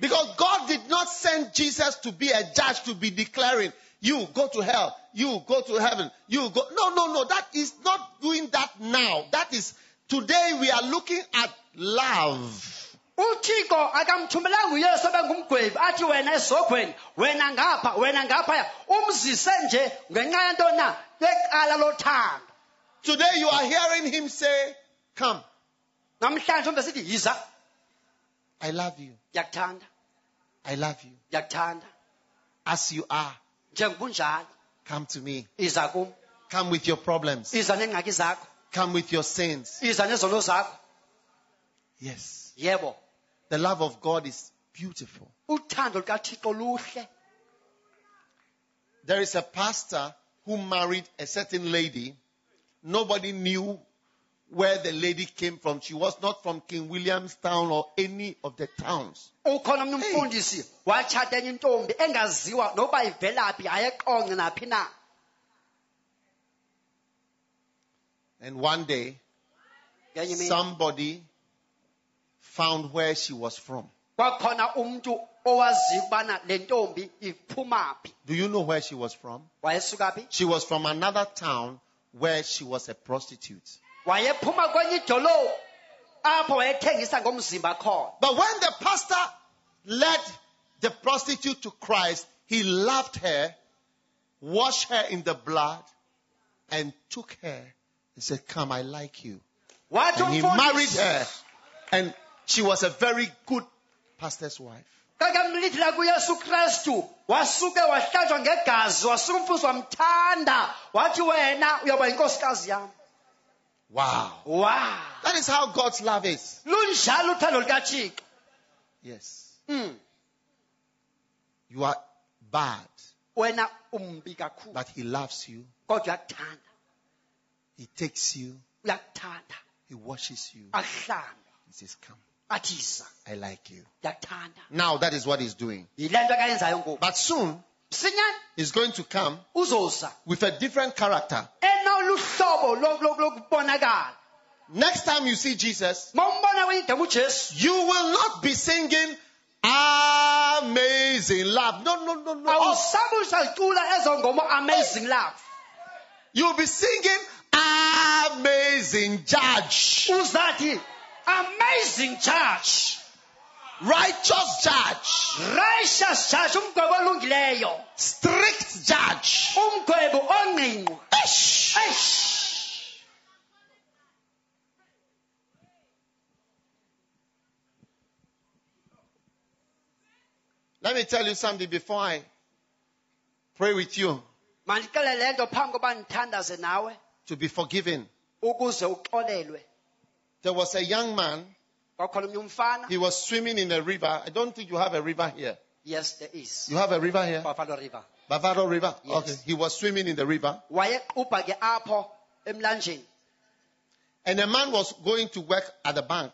Because God did not send Jesus to be a judge to be declaring, you go to hell, you go to heaven, you go. No, no, no. That is not doing that now. That is, today we are looking at love. uthixo akamthumelanga uyesu abengumgwebi athi wena wena ngapha wena ngaphaya umzise nje ngenxa yento na yeqala lothando Today you are hearing him say, come, namhlanje umbe sithi yiza I love you. ndiyakuthanda I love you. As you are, come to me. iza kum Come with your problems. iza neengxaki zakho Come with your sins. iza nezono zakho Yes. yebo The love of God is beautiful. uthando lukathixo luhle There is a pastor who married a certain lady. Nobody knew where the lady came from. She was not from King Williamstown or any of the towns. ukhona omnye umfundisi watshata enye intombi engaziwa noba ivelaphi ayeqonce naphi na And one day, somebody found where she was from. kwakhona umntu owaziyo ukubana le ntombi iphuma phi Do you know where she was from? She was from another town where she was a prostitute. Wayephuma kwenye idolophu apho wayethengisa ngomzimba khona But when the pastor led the prostitute to Christ, he loved her, washed her in the blood, and took her and said, Come, I like you. wathi And he married umfundisi her. And she was a very good pastor's wife. kakamlithela kuyesu kristu wasuke wahlatshwa ngegazi wasuka umfundisi wamthanda wathi wena uyawuba yinkosikazi yam Wow. wow That is how God's love is. lunjalo uthando lukathixo Yes. Mm. You are bad, but he loves you. He takes you. He washes you. He says, Come, I like you. Now that is what he's doing. yile nto akayenzayo ngoku But soon he's going to come with a different character. Next time you see Jesus, ma umbona kwenye igama ujesu you will not be singing amazing love. No, no, no, no. awusabe usacula ezo ngoma amazing love You'll be singing amazing judge, uzathi amazing judge righteous judge, righteous judge umgwebo olungileyo strict judge. umgwebo ongqingqwa Eish. Eish. Let me tell you something before I pray with you mandixele le nto phambi koba ndithandaze nawe to be forgiven. ukuze uxolelwe There was a young man, kwakhona omnye umfana he was swimming in a river. I don't think you have a river here. yes there is You have a river here? buffalo river Buffalo River? Yes. Okay. He was swimming in the river. wayequbha ke apho emlanjeni And a man was going to work at the bank.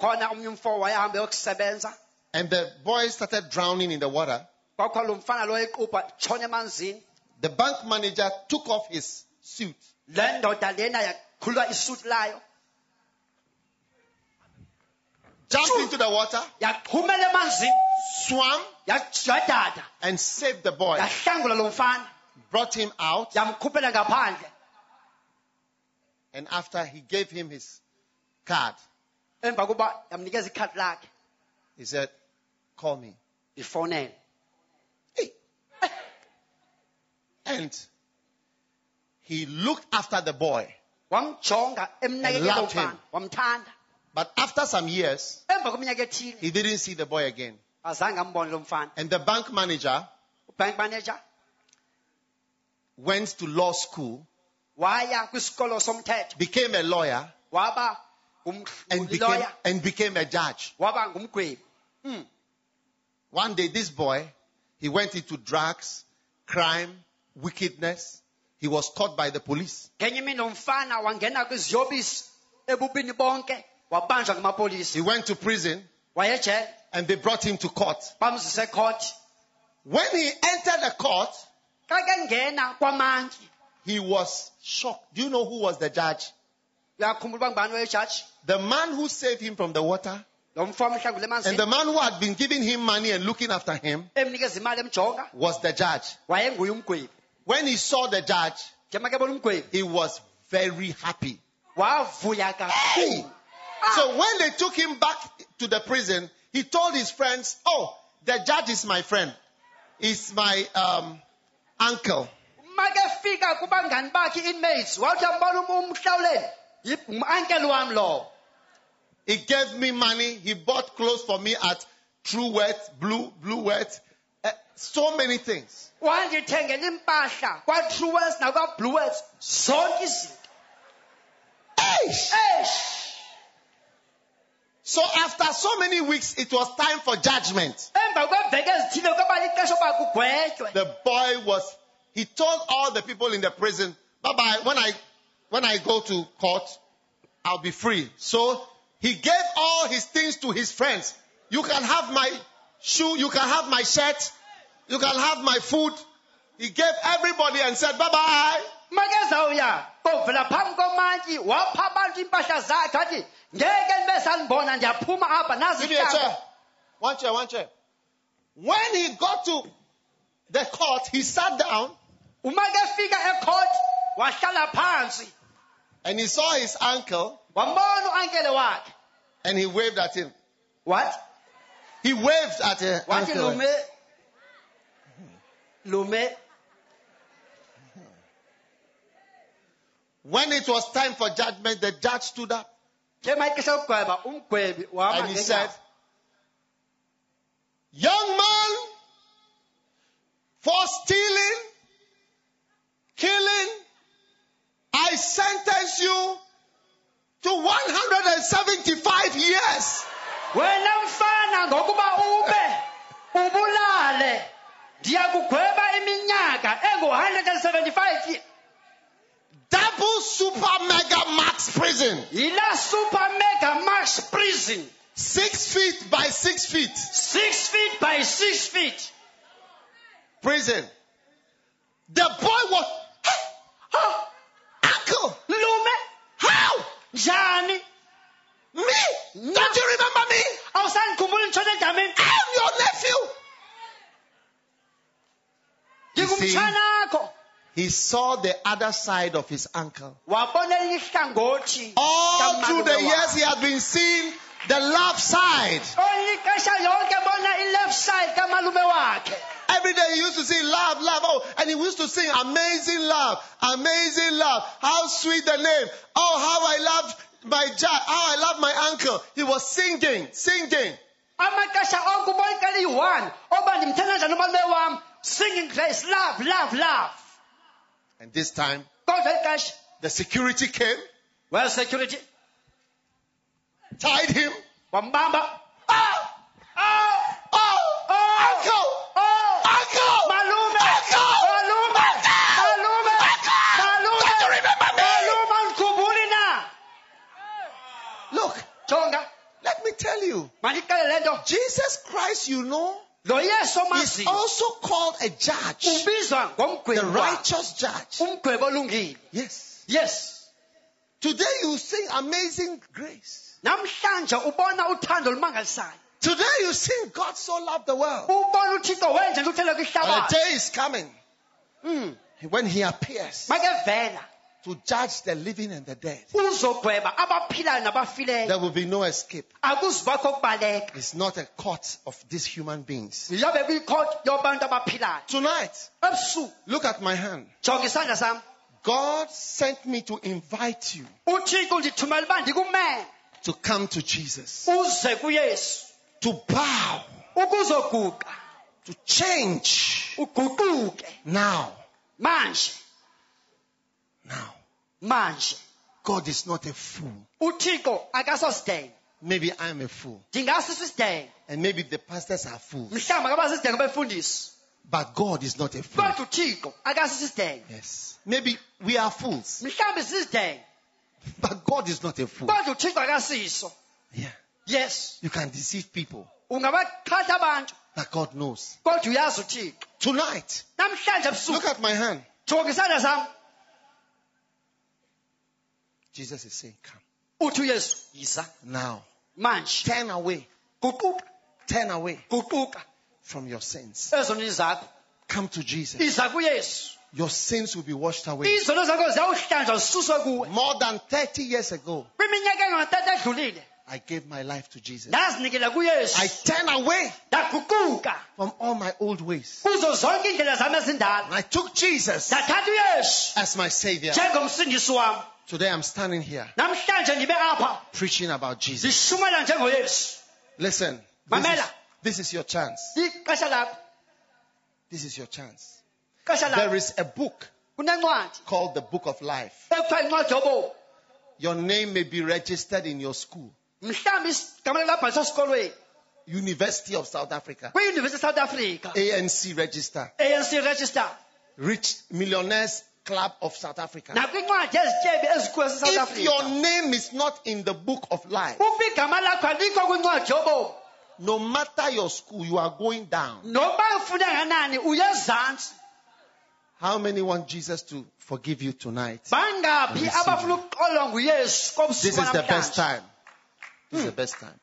khona omnye umfo wayehamba yokusebenza And the boy started drowning in the water. kwakhona lo mfana lo equbha tshona emanzini The bank manager took off his suit le ndoda lena yakhulula isuti layo jumped into the water, swam, and saved the boy. Brought him out, and after he gave him his card, emva koba yamnikeza ikhadi lakhe he said, Call me. Hey. And he looked after the boy. emnakekela loved him. But after some years, emva kweminyaka ethile he didn't see the boy again. azange ambone lo mfana And the bank manager ubank manager went to law school, waya kwisikolo somthetho became a lawyer, and became, and became a judge. waba hmm. One day, this boy, he went into drugs, crime, wickedness. He was caught by the police. Ngenye imini umfana wangena kwiziyobisi ebubini bonke wabanjwa ngamapolisa He went to prison and they brought him to court. When he entered the court, xa kengena kwamantyi he was shocked. Do you know who was the judge? uyakhumbula uba ngubani wejaji The man who saved him from the water lo mfo mhlangule and the man who had been giving him money and looking after him emnikeza imali emjonga was the judge. When he saw the judge, njema ke bona umgwebi he was very happy. Hey! Kakhulu So when they took him back to the prison, he told his friends, Oh, the judge is my friend. He's my um, uncle. uma ke fika kubangani bakhe inmates wathi umhlawuleli umankeli wam He gave me money. He bought clothes for me at True Wet, Blue, Blue Wet, eh, so many things. wandithengela impahla kwatruwes nakwabluwes zonke izinto Eish! Eish! So after so many weeks, it was time for judgment. emva kweveki ezithile kwaba lixesha uba kugwetywe The boy was, he told all the people in the prison, bye bye, when I, when I go to court, I'll be free. So he gave all his things to his friends. You can have my shoe, you can have my shirt, you can have my food. He gave everybody and said, bye bye. Makezawuya oh, kovela phambi komantyi wapha abantu iimpahla zakhe wathi ngeke sandibona ndiyaphuma apha nazi Give me a ihlangu." chair. One chair, one chair. When he got to the court, he sat down uma ke fika ecourt wahlala phansi and he saw his uncle wambona uankele wakhe and he waved at him. what He waved at uncle. lume lume When it was time for judgment, the judge stood up. Njema ixesha lokugweba umgwebi wahamba and he said, Young man, for stealing, killing, I sentence you to 175 years. wena mfana ngokuba ube ubulale. Ndiyakugweba iminyaka engu-175 ye- Double super mega max prison. yila super mega max prison Six feet by six feet. six feet by six feet Prison. The boy was, oh, Uncle, lume how? Johnny. Me? Don't you remember me? awusandikhumbula nditshona edameni I'm your nephew. You see? He saw the other side of his uncle. wabona elinye ihlangothi All through the years, he had been seeing the love side. oli xesha lonke bona i-left side Every day he used to sing love, love. Oh, and he used to sing amazing love, amazing love. How sweet the name. Oh, how I love my dad. How I love my uncle. He was singing, singing. amaxesha onke ubonikela iyi-one oba ndimthanda njani umalume wam singing grace love love love And this time, the security came, well security. tied him. wambamba Oh, ah! oh, ah! oh, ah! oh, uncle, oh. uncle, malume! Uncle, malume! Malume! Malume! Don't you remember me? malume andikhumbuli na. Look, jonga let me tell you, mandixele le nto Jesus Christ, you know, is also called a judge, the righteous judge. Yes. yes Today you sing amazing grace. namhlanje ubona uthando olumangalisayo Today you sing God so loved the world. ubona uthixo wenje nto uthele And a day is coming Mm. when he appears to judge the living and the dead. uzogweba abaphilayo nabafileyo There will be no escape. It's not a court of these human beings. iyobe kuyikhoti yabantu abaphilayo. Tonight, look at my hand. jonga isandla sam God sent me to invite you uthixo ndithumela uba ndikumele. to come to Jesus, to bow, to change. Now. Now, manje God is not a fool. uthixo akasosidenge Maybe I'm a fool. ndingasiso And maybe the pastors are fools. mhlawumbi akaba sisidenge befundisi But God is not a fool. kodwa uthixo akasiso isidenge Yes. Maybe we are fools. But God is not a fool. kodwa uthixo akasiso Yeah. yes You can deceive people. But God knows. kodwa uyazi uthixo Tonight, look at my hand. Jonga isandla sam Jesus is saying, Come. uthi uyesu yiza Now, manje turn away. guquka Turn away guquka from your sins. ezonweni zakho Come to Jesus. iza kuyesu Your sins will be washed away. izono zakho ziyawuhlanjwa zisuswe kuwe More than 30 years ago, kwiminyaka engatata edlulile I gave my life to Jesus. ndazinikela kuyesu I turn away ndaguquka from all my old ways. kuzo zonke iindlela zami ezindala And I took Jesus ndathatha uyesu as my Savior. njengomsindisi wam Today I'm standing here namhlanje ndibe apha preaching about Jesus. Listen, this is, this is your chance. This is your chance. There is a book called the Book of Life. ekuthiwa incwadi yobomi Your name may be registered in your school, mhlawumbi igama lakho labhaliswa esikolweni University of South Africa, kwidyunivesithi south africa. ANC register, anc register. Rich Millionaires Club of South Africa. nakwincwadi ezityebi ezikhulu zasesouth If your name is not in the book of life, ukuba igama lakho alikho kwincwadi yobomi no matter your school, you are going down. nokuba ufune nganani uyezantsi How many want Jesus to forgive you tonight? bangaphi Receive abafuna ukuxolwa nguyesu This is the best time. This is the best time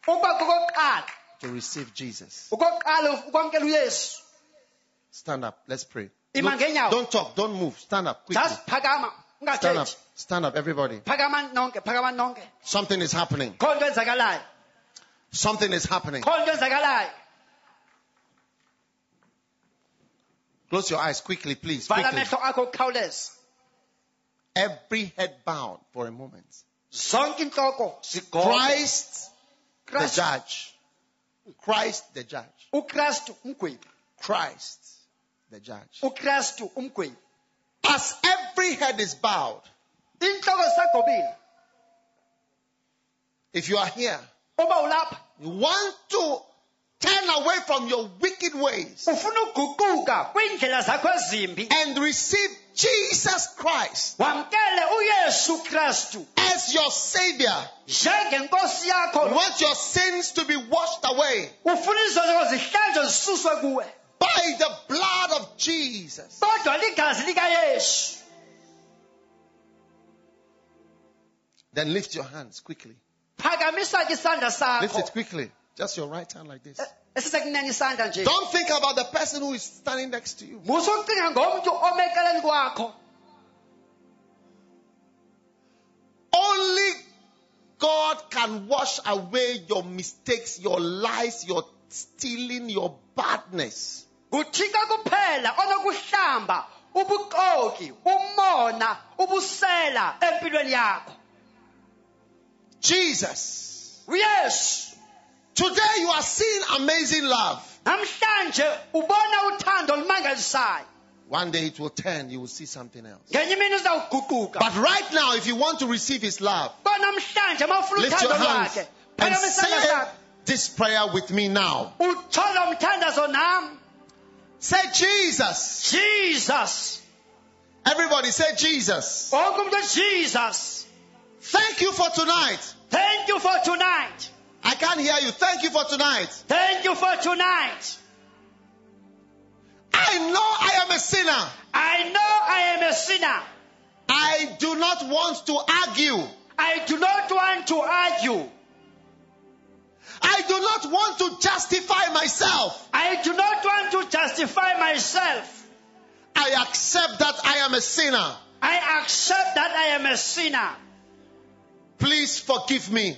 to receive Jesus. ukokuqala ukwamkela uyesu Stand up. Let's pray. Ima ngeenyawo. don't talk. Don't move. Stand up quickly. just phakama Stand up. Stand up, everybody. phakama nonke phakama nonke Something is happening. kho nto enzakalayo Something is happening. kho nto enzakalayo Close your eyes quickly, please. Quickly. amehlo akho ukukhawuleza Every head bowed for a moment. Christ the judge. Christ the judge. Christ the judge. umgwebi As every head is bowed, if you are here, you want to turn away from your wicked ways ufuna uguquka kwiindlela zakho ezimbi. and receive Jesus Christ wamkele uyesu kristu. as your Savior. You want your sins to be washed away ufuna izo zakho zihlanjwe zisuswe kuwe. by the blood of Jesus. kodwa ligazi likayesu Then lift your hands quickly. phakamisa ke isandla Lift it quickly. Just your right hand like this. Eh, nje Don't think about the person who is standing next to you. musucinga ngomntu omeceleni kwakho Only God can wash away your mistakes, your lies, your stealing, your badness. Nguthixo kuphela onokuhlamba ubuxoki umona ubusela empilweni yakho Jesus. yes Today you are seeing amazing love. namhlanje ubona uthando olumangalisayo One day it will turn, you will see something else. ngenye imini uzawuguquka But right now, if you want to receive His love, lift your hands and say this prayer with me now. Utshola umthandazo nam Say Jesus. jesus Everybody say Jesus. Welcome to jesus Thank you for tonight. thank you for tonight I can't hear you. Thank you for tonight. thank you for tonight I know I am a sinner. i know i am a sinner I do not want to argue. i do not want to argue I do not want to justify myself. I do not want to justify myself. I accept that I am a sinner. I accept that I am a sinner. Please forgive me.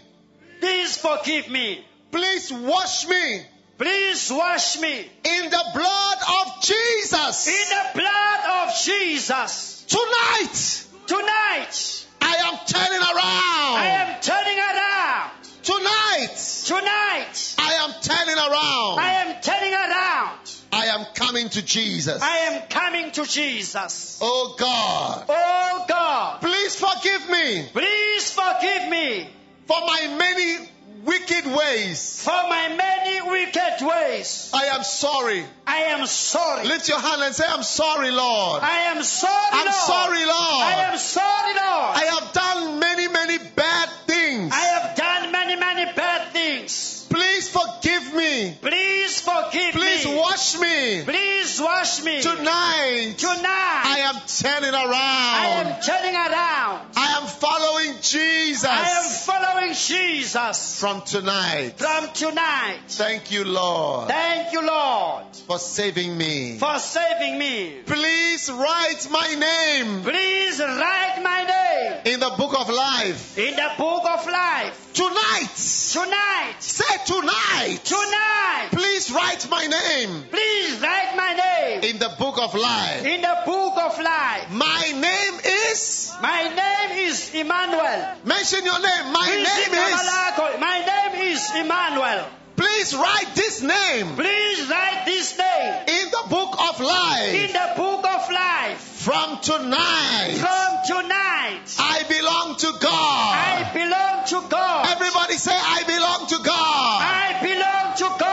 Please forgive me. Please wash me Please wash me in the blood of Jesus. in the blood of Jesus. Tonight, Tonight, I am turning around. I am turning around. Tonight, Tonight, I am turning around. I am turning around. I am coming to Jesus. I am coming to Jesus. Oh God, Oh God, please forgive me please forgive me for my many wicked ways. for my many wicked ways. I am sorry. I am sorry. Lift your hand and say, I'm sorry, Lord. I am sorry, I'm Lord. sorry, Lord. I am sorry, Lord. I have done many, many bad things. I have done many, many bad things. Please forgive me. Please forgive Please me. Wash me. Please wash me. Tonight, Tonight, I am turning around. I am turning around. I am following Jesus I am following Jesus from tonight. from tonight. Thank you, Lord, Thank you, Lord, for saving me. for saving me. Please write my name Please write my name in the book of life. in the book of life. Tonight, Tonight, say tonight. tonight, Please write my name please write my name in the book of life. in the book of life. My name is. My name is Emmanuel. Mention your name. My Please name is. My name is Emmanuel. Please write this name Please write this name in the book of life. in the book of life. From tonight, From tonight, I belong to God. I belong to God. Everybody say, I belong to God. I belong to God.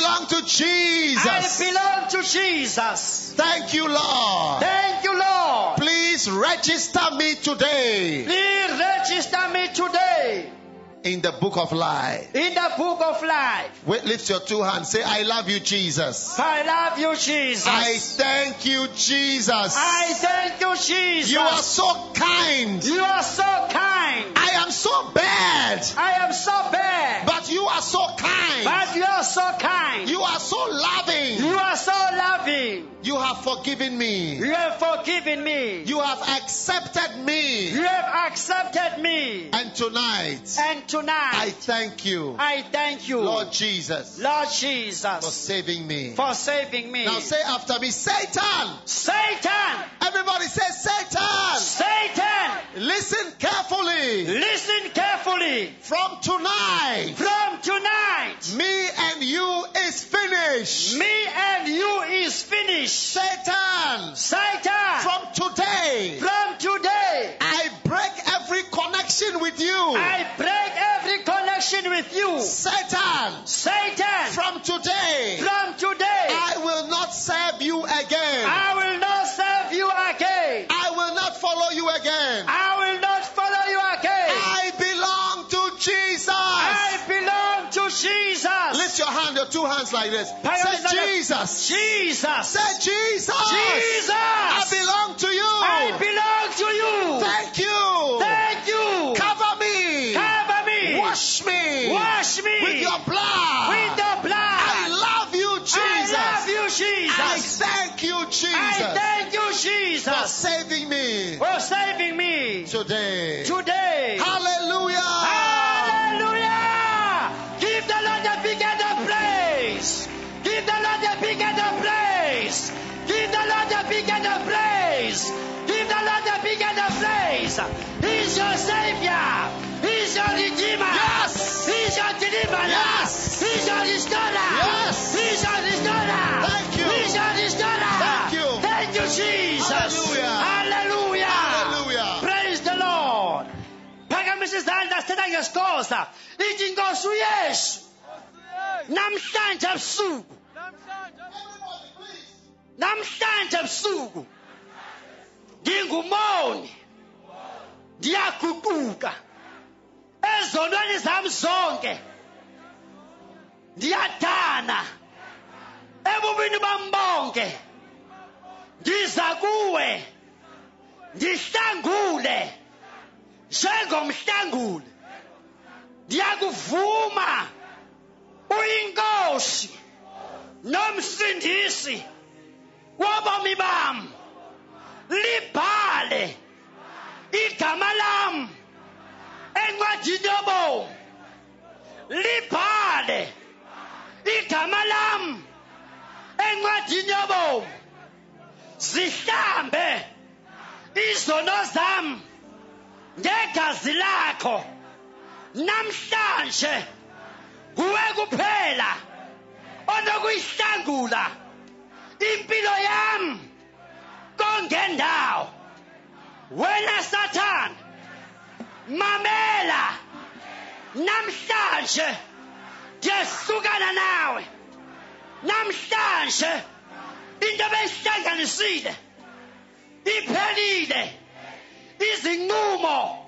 Belong to Jesus. I belong to Jesus. Thank you, Lord. Thank you, Lord. Please register me today Please register me today in the book of life. in the book of life. Wait, lift your two hands. Say, I love you, Jesus. I love you, Jesus. I thank you, Jesus. I thank you, Jesus. You are so kind. You are so kind. I am so bad, I am so bad. but you are so kind. But you are so kind. You are so loving. You are so loving. You have forgiven me. You have forgiven me. You have accepted me. You have accepted me. And tonight, And tonight, I thank you, I thank you, Lord Jesus, Lord Jesus. for saving me. for saving me. Now say after me, Satan. Satan, Everybody say, Satan. Satan, Listen carefully. listen carefully. From tonight, From tonight, me and you is finished. me and you is finished. Satan, Satan, from today, from today, I break every connection with you. I break every connection with you. Satan, Satan, from today, from today, I will not serve you again. I will not serve you again. I will not follow you again. I will not follow you again. I belong to Jesus. I belong to Jesus. Lift your hand, your two hands like this. Say Jesus. Jesus. Say Jesus. Jesus. I belong to you. I belong to you. Thank you. Thank Wash me. Wash me. with your blood. With the blood. I love you, Jesus. I love you, Jesus. I thank you, Jesus, I thank you, Jesus. for saving me for saving me today. today. Hallelujah. Hallelujah! Give the Lord a bigger praise. Give the Lord a bigger praise. Give the Lord a bigger praise. Give the Lord a big hand of praise. He's your Savior. He's your Redeemer. Yes. He's your Deliverer. Yes. He's your Restorer. Yes. He's your Restorer. Thank you. He's your Restorer. Thank you. Thank you, Jesus. Hallelujah. Hallelujah. Hallelujah. Praise the Lord. phakamisa izandla sithetha ngesixhosa ithi inkosi uyesu namhlanje ebusuku namhlanje ebusuku ngingumoni. Ndiyaguquka ezonweni zam zonke ndiyadana ebubini bam bonke ndiza kuwe ndihlangule njengomhlanguli ndiyakuvuma uyinkosi nomsindisi wobomi bam libhale. Igama lam encwadini yobomi libhale. Igama lam encwadini yobomi zihlambe izono zam ngegazi lakho. Namhlanje kuwe kuphela onokuyihlangula. Impilo yam kongendawo wena sathane mamela namhlanje ndiyahlukana nawe namhlanje into beyihlanganisile iphelile izinqumo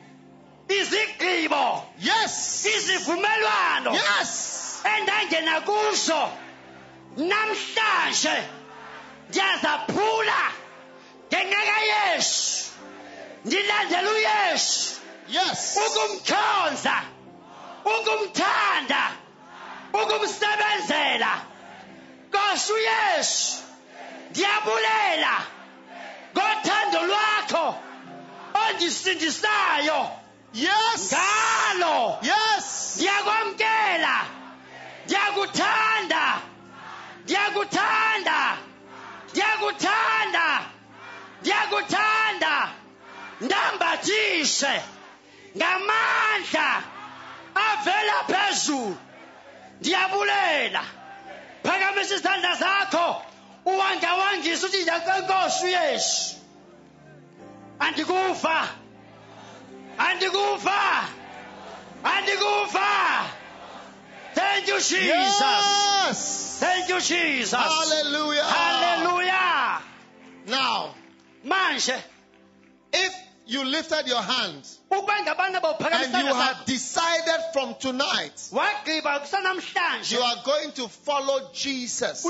izigqibo Yes. izivumelwano Yes. endangena kuso namhlanje ndiyazaphula ngenxa kayesu ndilandela uyesu Yes. ukumkhonza ukumthanda ukumsebenzela nkosi uyesu ndiyabulela. Ngothando lwakho ondisindisayo. Yes. ngalo. Yes. ndiyakwamkela. Ndiyakuthanda. Ndiyakuthanda. Ndiyakuthanda. Ndiyakuthanda ndambathise ngamandla avela phezulu. Ndiyabulela. Phakamisa izandla zakho uwangawangisa uthi nkosi uyesu. Andikufa. Andikufa. Andikufa. Thank you jesus. Yes. thank you jesus. Hallelujah. hallelujah. Now, manje if you lifted your hands and you have decided from tonight you are going to follow Jesus,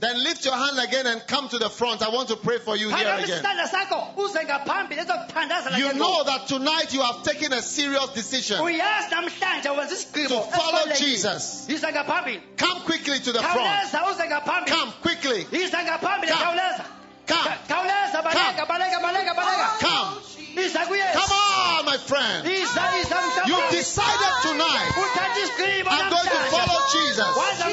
then lift your hand again and come to the front. I want to pray for you here again. isandla sakho uze ngaphambili ezokuthandazela You know that tonight you have taken a serious decision uyazi namhlanje wenza isigqibo to follow. Jesus. Come quickly to the front. khawuleza uze ngaphambili Come quickly. Come. Khawuleza Come. khawuleza baleka baleka baleka baleka Come. Come on, my friend. iza iza You mhlawumbe. decided tonight I'm going to follow Jesus. waza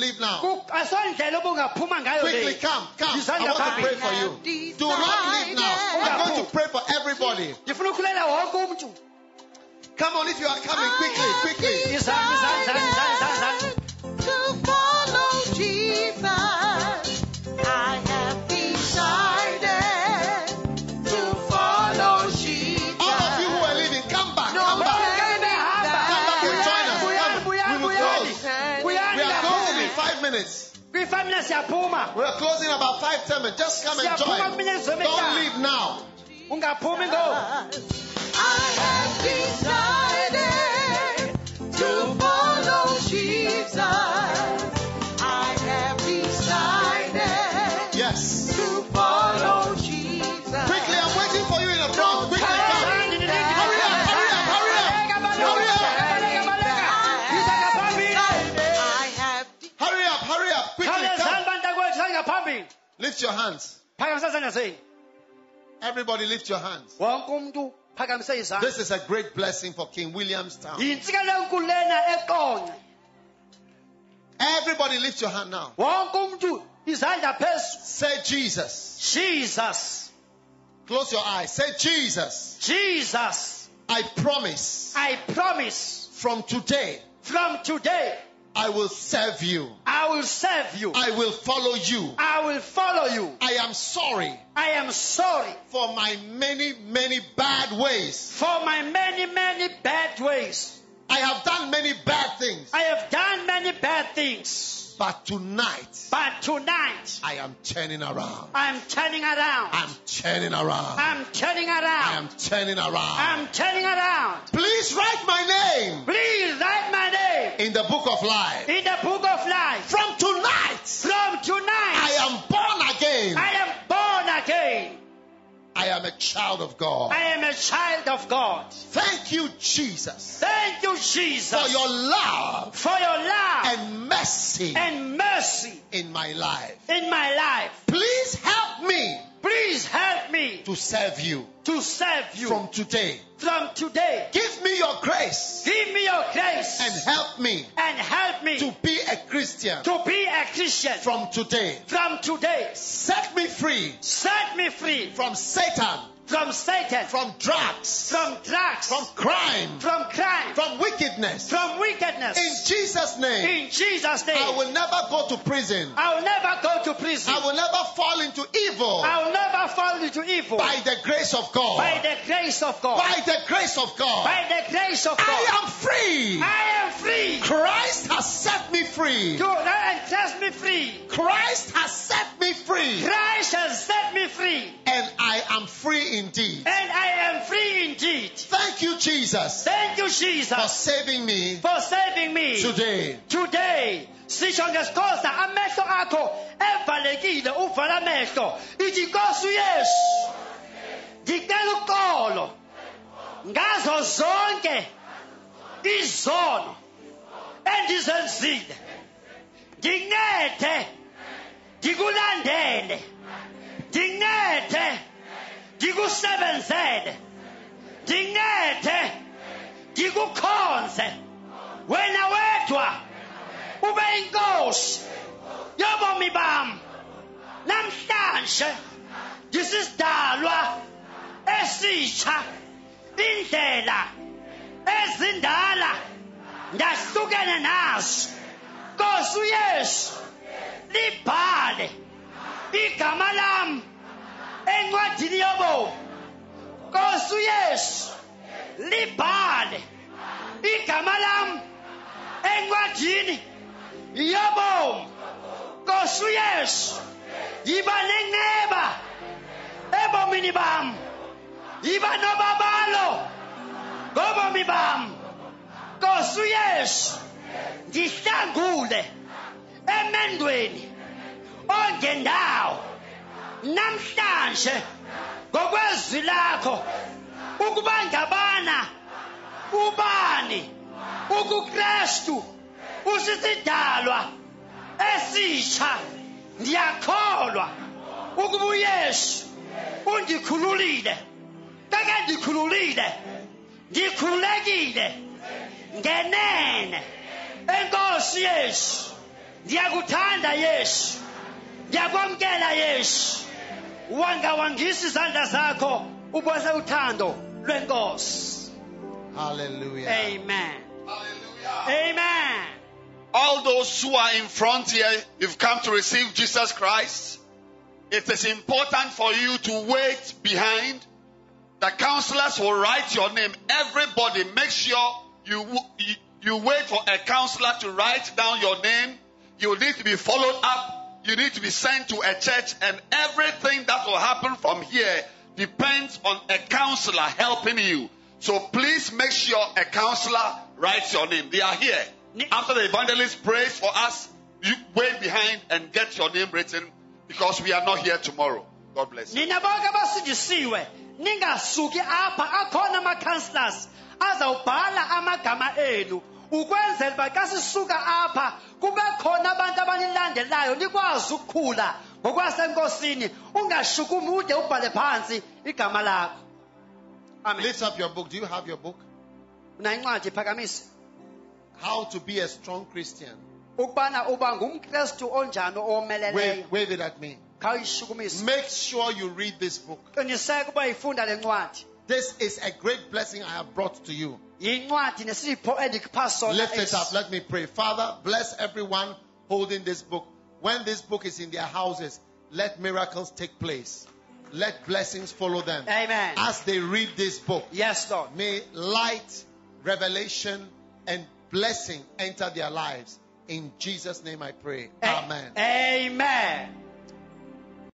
leave now. Ku- asondlela obungaphuma ngayo Quickly come, come. I want to pray for you. Do not leave now. I'm going to pray for everybody. ndifuna ukhulela wonke umntu Come on, if you are coming quickly, quickly. Kwifamila siyaphuma We are closing in about five, ten minutes. Just come and join. Don't leave now. ungaphumi ngoku Lift your hands. phakamisa sandla senu Everybody lift your hands. This is a great blessing for King Williamstown. yintsikelelo enkulu lena eqonce Everybody lift your hand now. wonke umuntu izandla phezulu Say Jesus. jesus Close your eyes. Say Jesus. jesus I promise i promise from today from today I will serve you. i will serve you I will follow you. i will follow you I am sorry i am sorry for my many, many bad ways. for my many many bad ways I have done many bad things. i have done many bad things But tonight, but tonight I am turning around. i'm turning around I'm turning around. i'm turning around. I'm turning around. i'm turning around Please write my name please write my name in the book of life. in the book of life From tonight, from tonight I am born again. I am born again. I am a child of God. I am a child of God. Thank you, Jesus, Thank you, Jesus, for your love for your love and mercy and mercy in my life. in my life. Please help me Please help me to serve you to serve you. From today. from today. Give me your grace. Give me your grace. And help me. And help me. To be a Christian. To be a Christian. From today. from today. Set me free. Set me free. From Satan, from Satan, from drugs, from drugs, from crime, from crime, from wickedness. from wickedness. In Jesus' name, In Jesus' name, I will never go to prison. I will never go to prison. I will never fall into evil I will never fall into evil. by the grace of God. By the grace of God. By the grace of God. By the grace of God. I am free. I am free. Christ has set me free. To and set me free. Christ has set me free. Christ has set me free. And I am free indeed. And I am free indeed. Thank you, Jesus, Thank you, Jesus. for saving me for saving me today. today. sisho ngesikhoza amehlo akho evalekile uvala amehlo ithi nkosi uyesu ndicela uxolo ngazo zonke izono endizenzile ndincede ndikulandele ndincede ndikusebenzele ndincede ndikukhonze wena wedwa ube inkosi. Yobomi bam namhlanje ndisisidalwa esitsha indlela ezindala ndahlukene nazo. Nkosi uyesu libhale igama lam encwadini yobomi nkosi uyesu libhale igama lam encwadini yobomi nkosi uyesu yiba nenceba ebomini bam yiba nobabalo ngobomi bam nkosi uyesu ndihlangule. Emendweni. Ongendawo namhlanje ngokwezwi lakho ukuba ngabana ubani ukukrestu usisidalwa esitsha ndiyakholwa ukuba uyesu undikhululile. Kake ndikhululile ndikhululekile ngenene. Enkosi yesu ndiyakuthanda yesu ndiyakwamkela yesu. Wanga wangisa izandla zakho ubonise uthando lwenkosi Hallelujah. amen Hallelujah. amen All those who are in front here, you've come to receive Jesus Christ. It is important for you to wait behind. The counselors will write your name. Everybody, make sure you, you, you wait for a counselor to write down your name. You need to be followed up. You need to be sent to a church and everything that will happen from here depends on a counselor helping you. So please make sure a counselor writes your name. They are here. After the evangelist prays for us, you wait behind and get your name written because we are not here tomorrow. God bless you. nina bonke abasindisiwe ningasuki apha akhona ama-counselors azawubhala amagama enu ukwenzela uba xa sisuka apha kube khona abantu abanilandelayo nikwazi ukukhula ngokwasenkosini ungashukumi ude ubhale igama lakho amen Lift up your book. Do you have your book? unayo phakamise How to be a strong Christian. ukubana uba ngumkrestu onjani owomeleleyo Wave, it at me. khawuyishukumise Make sure you read this book. qiniseka uba ifunda le ncwadi This is a great blessing I have brought to you. Yincwadi nesipho endikupha sona Lift it up. Let me pray. Father, bless everyone holding this book. When this book is in their houses, let miracles take place. Let blessings follow them. amen As they read this book, yes lord may light, revelation, and blessing enter their lives. In Jesus' name I pray. A- Amen. amen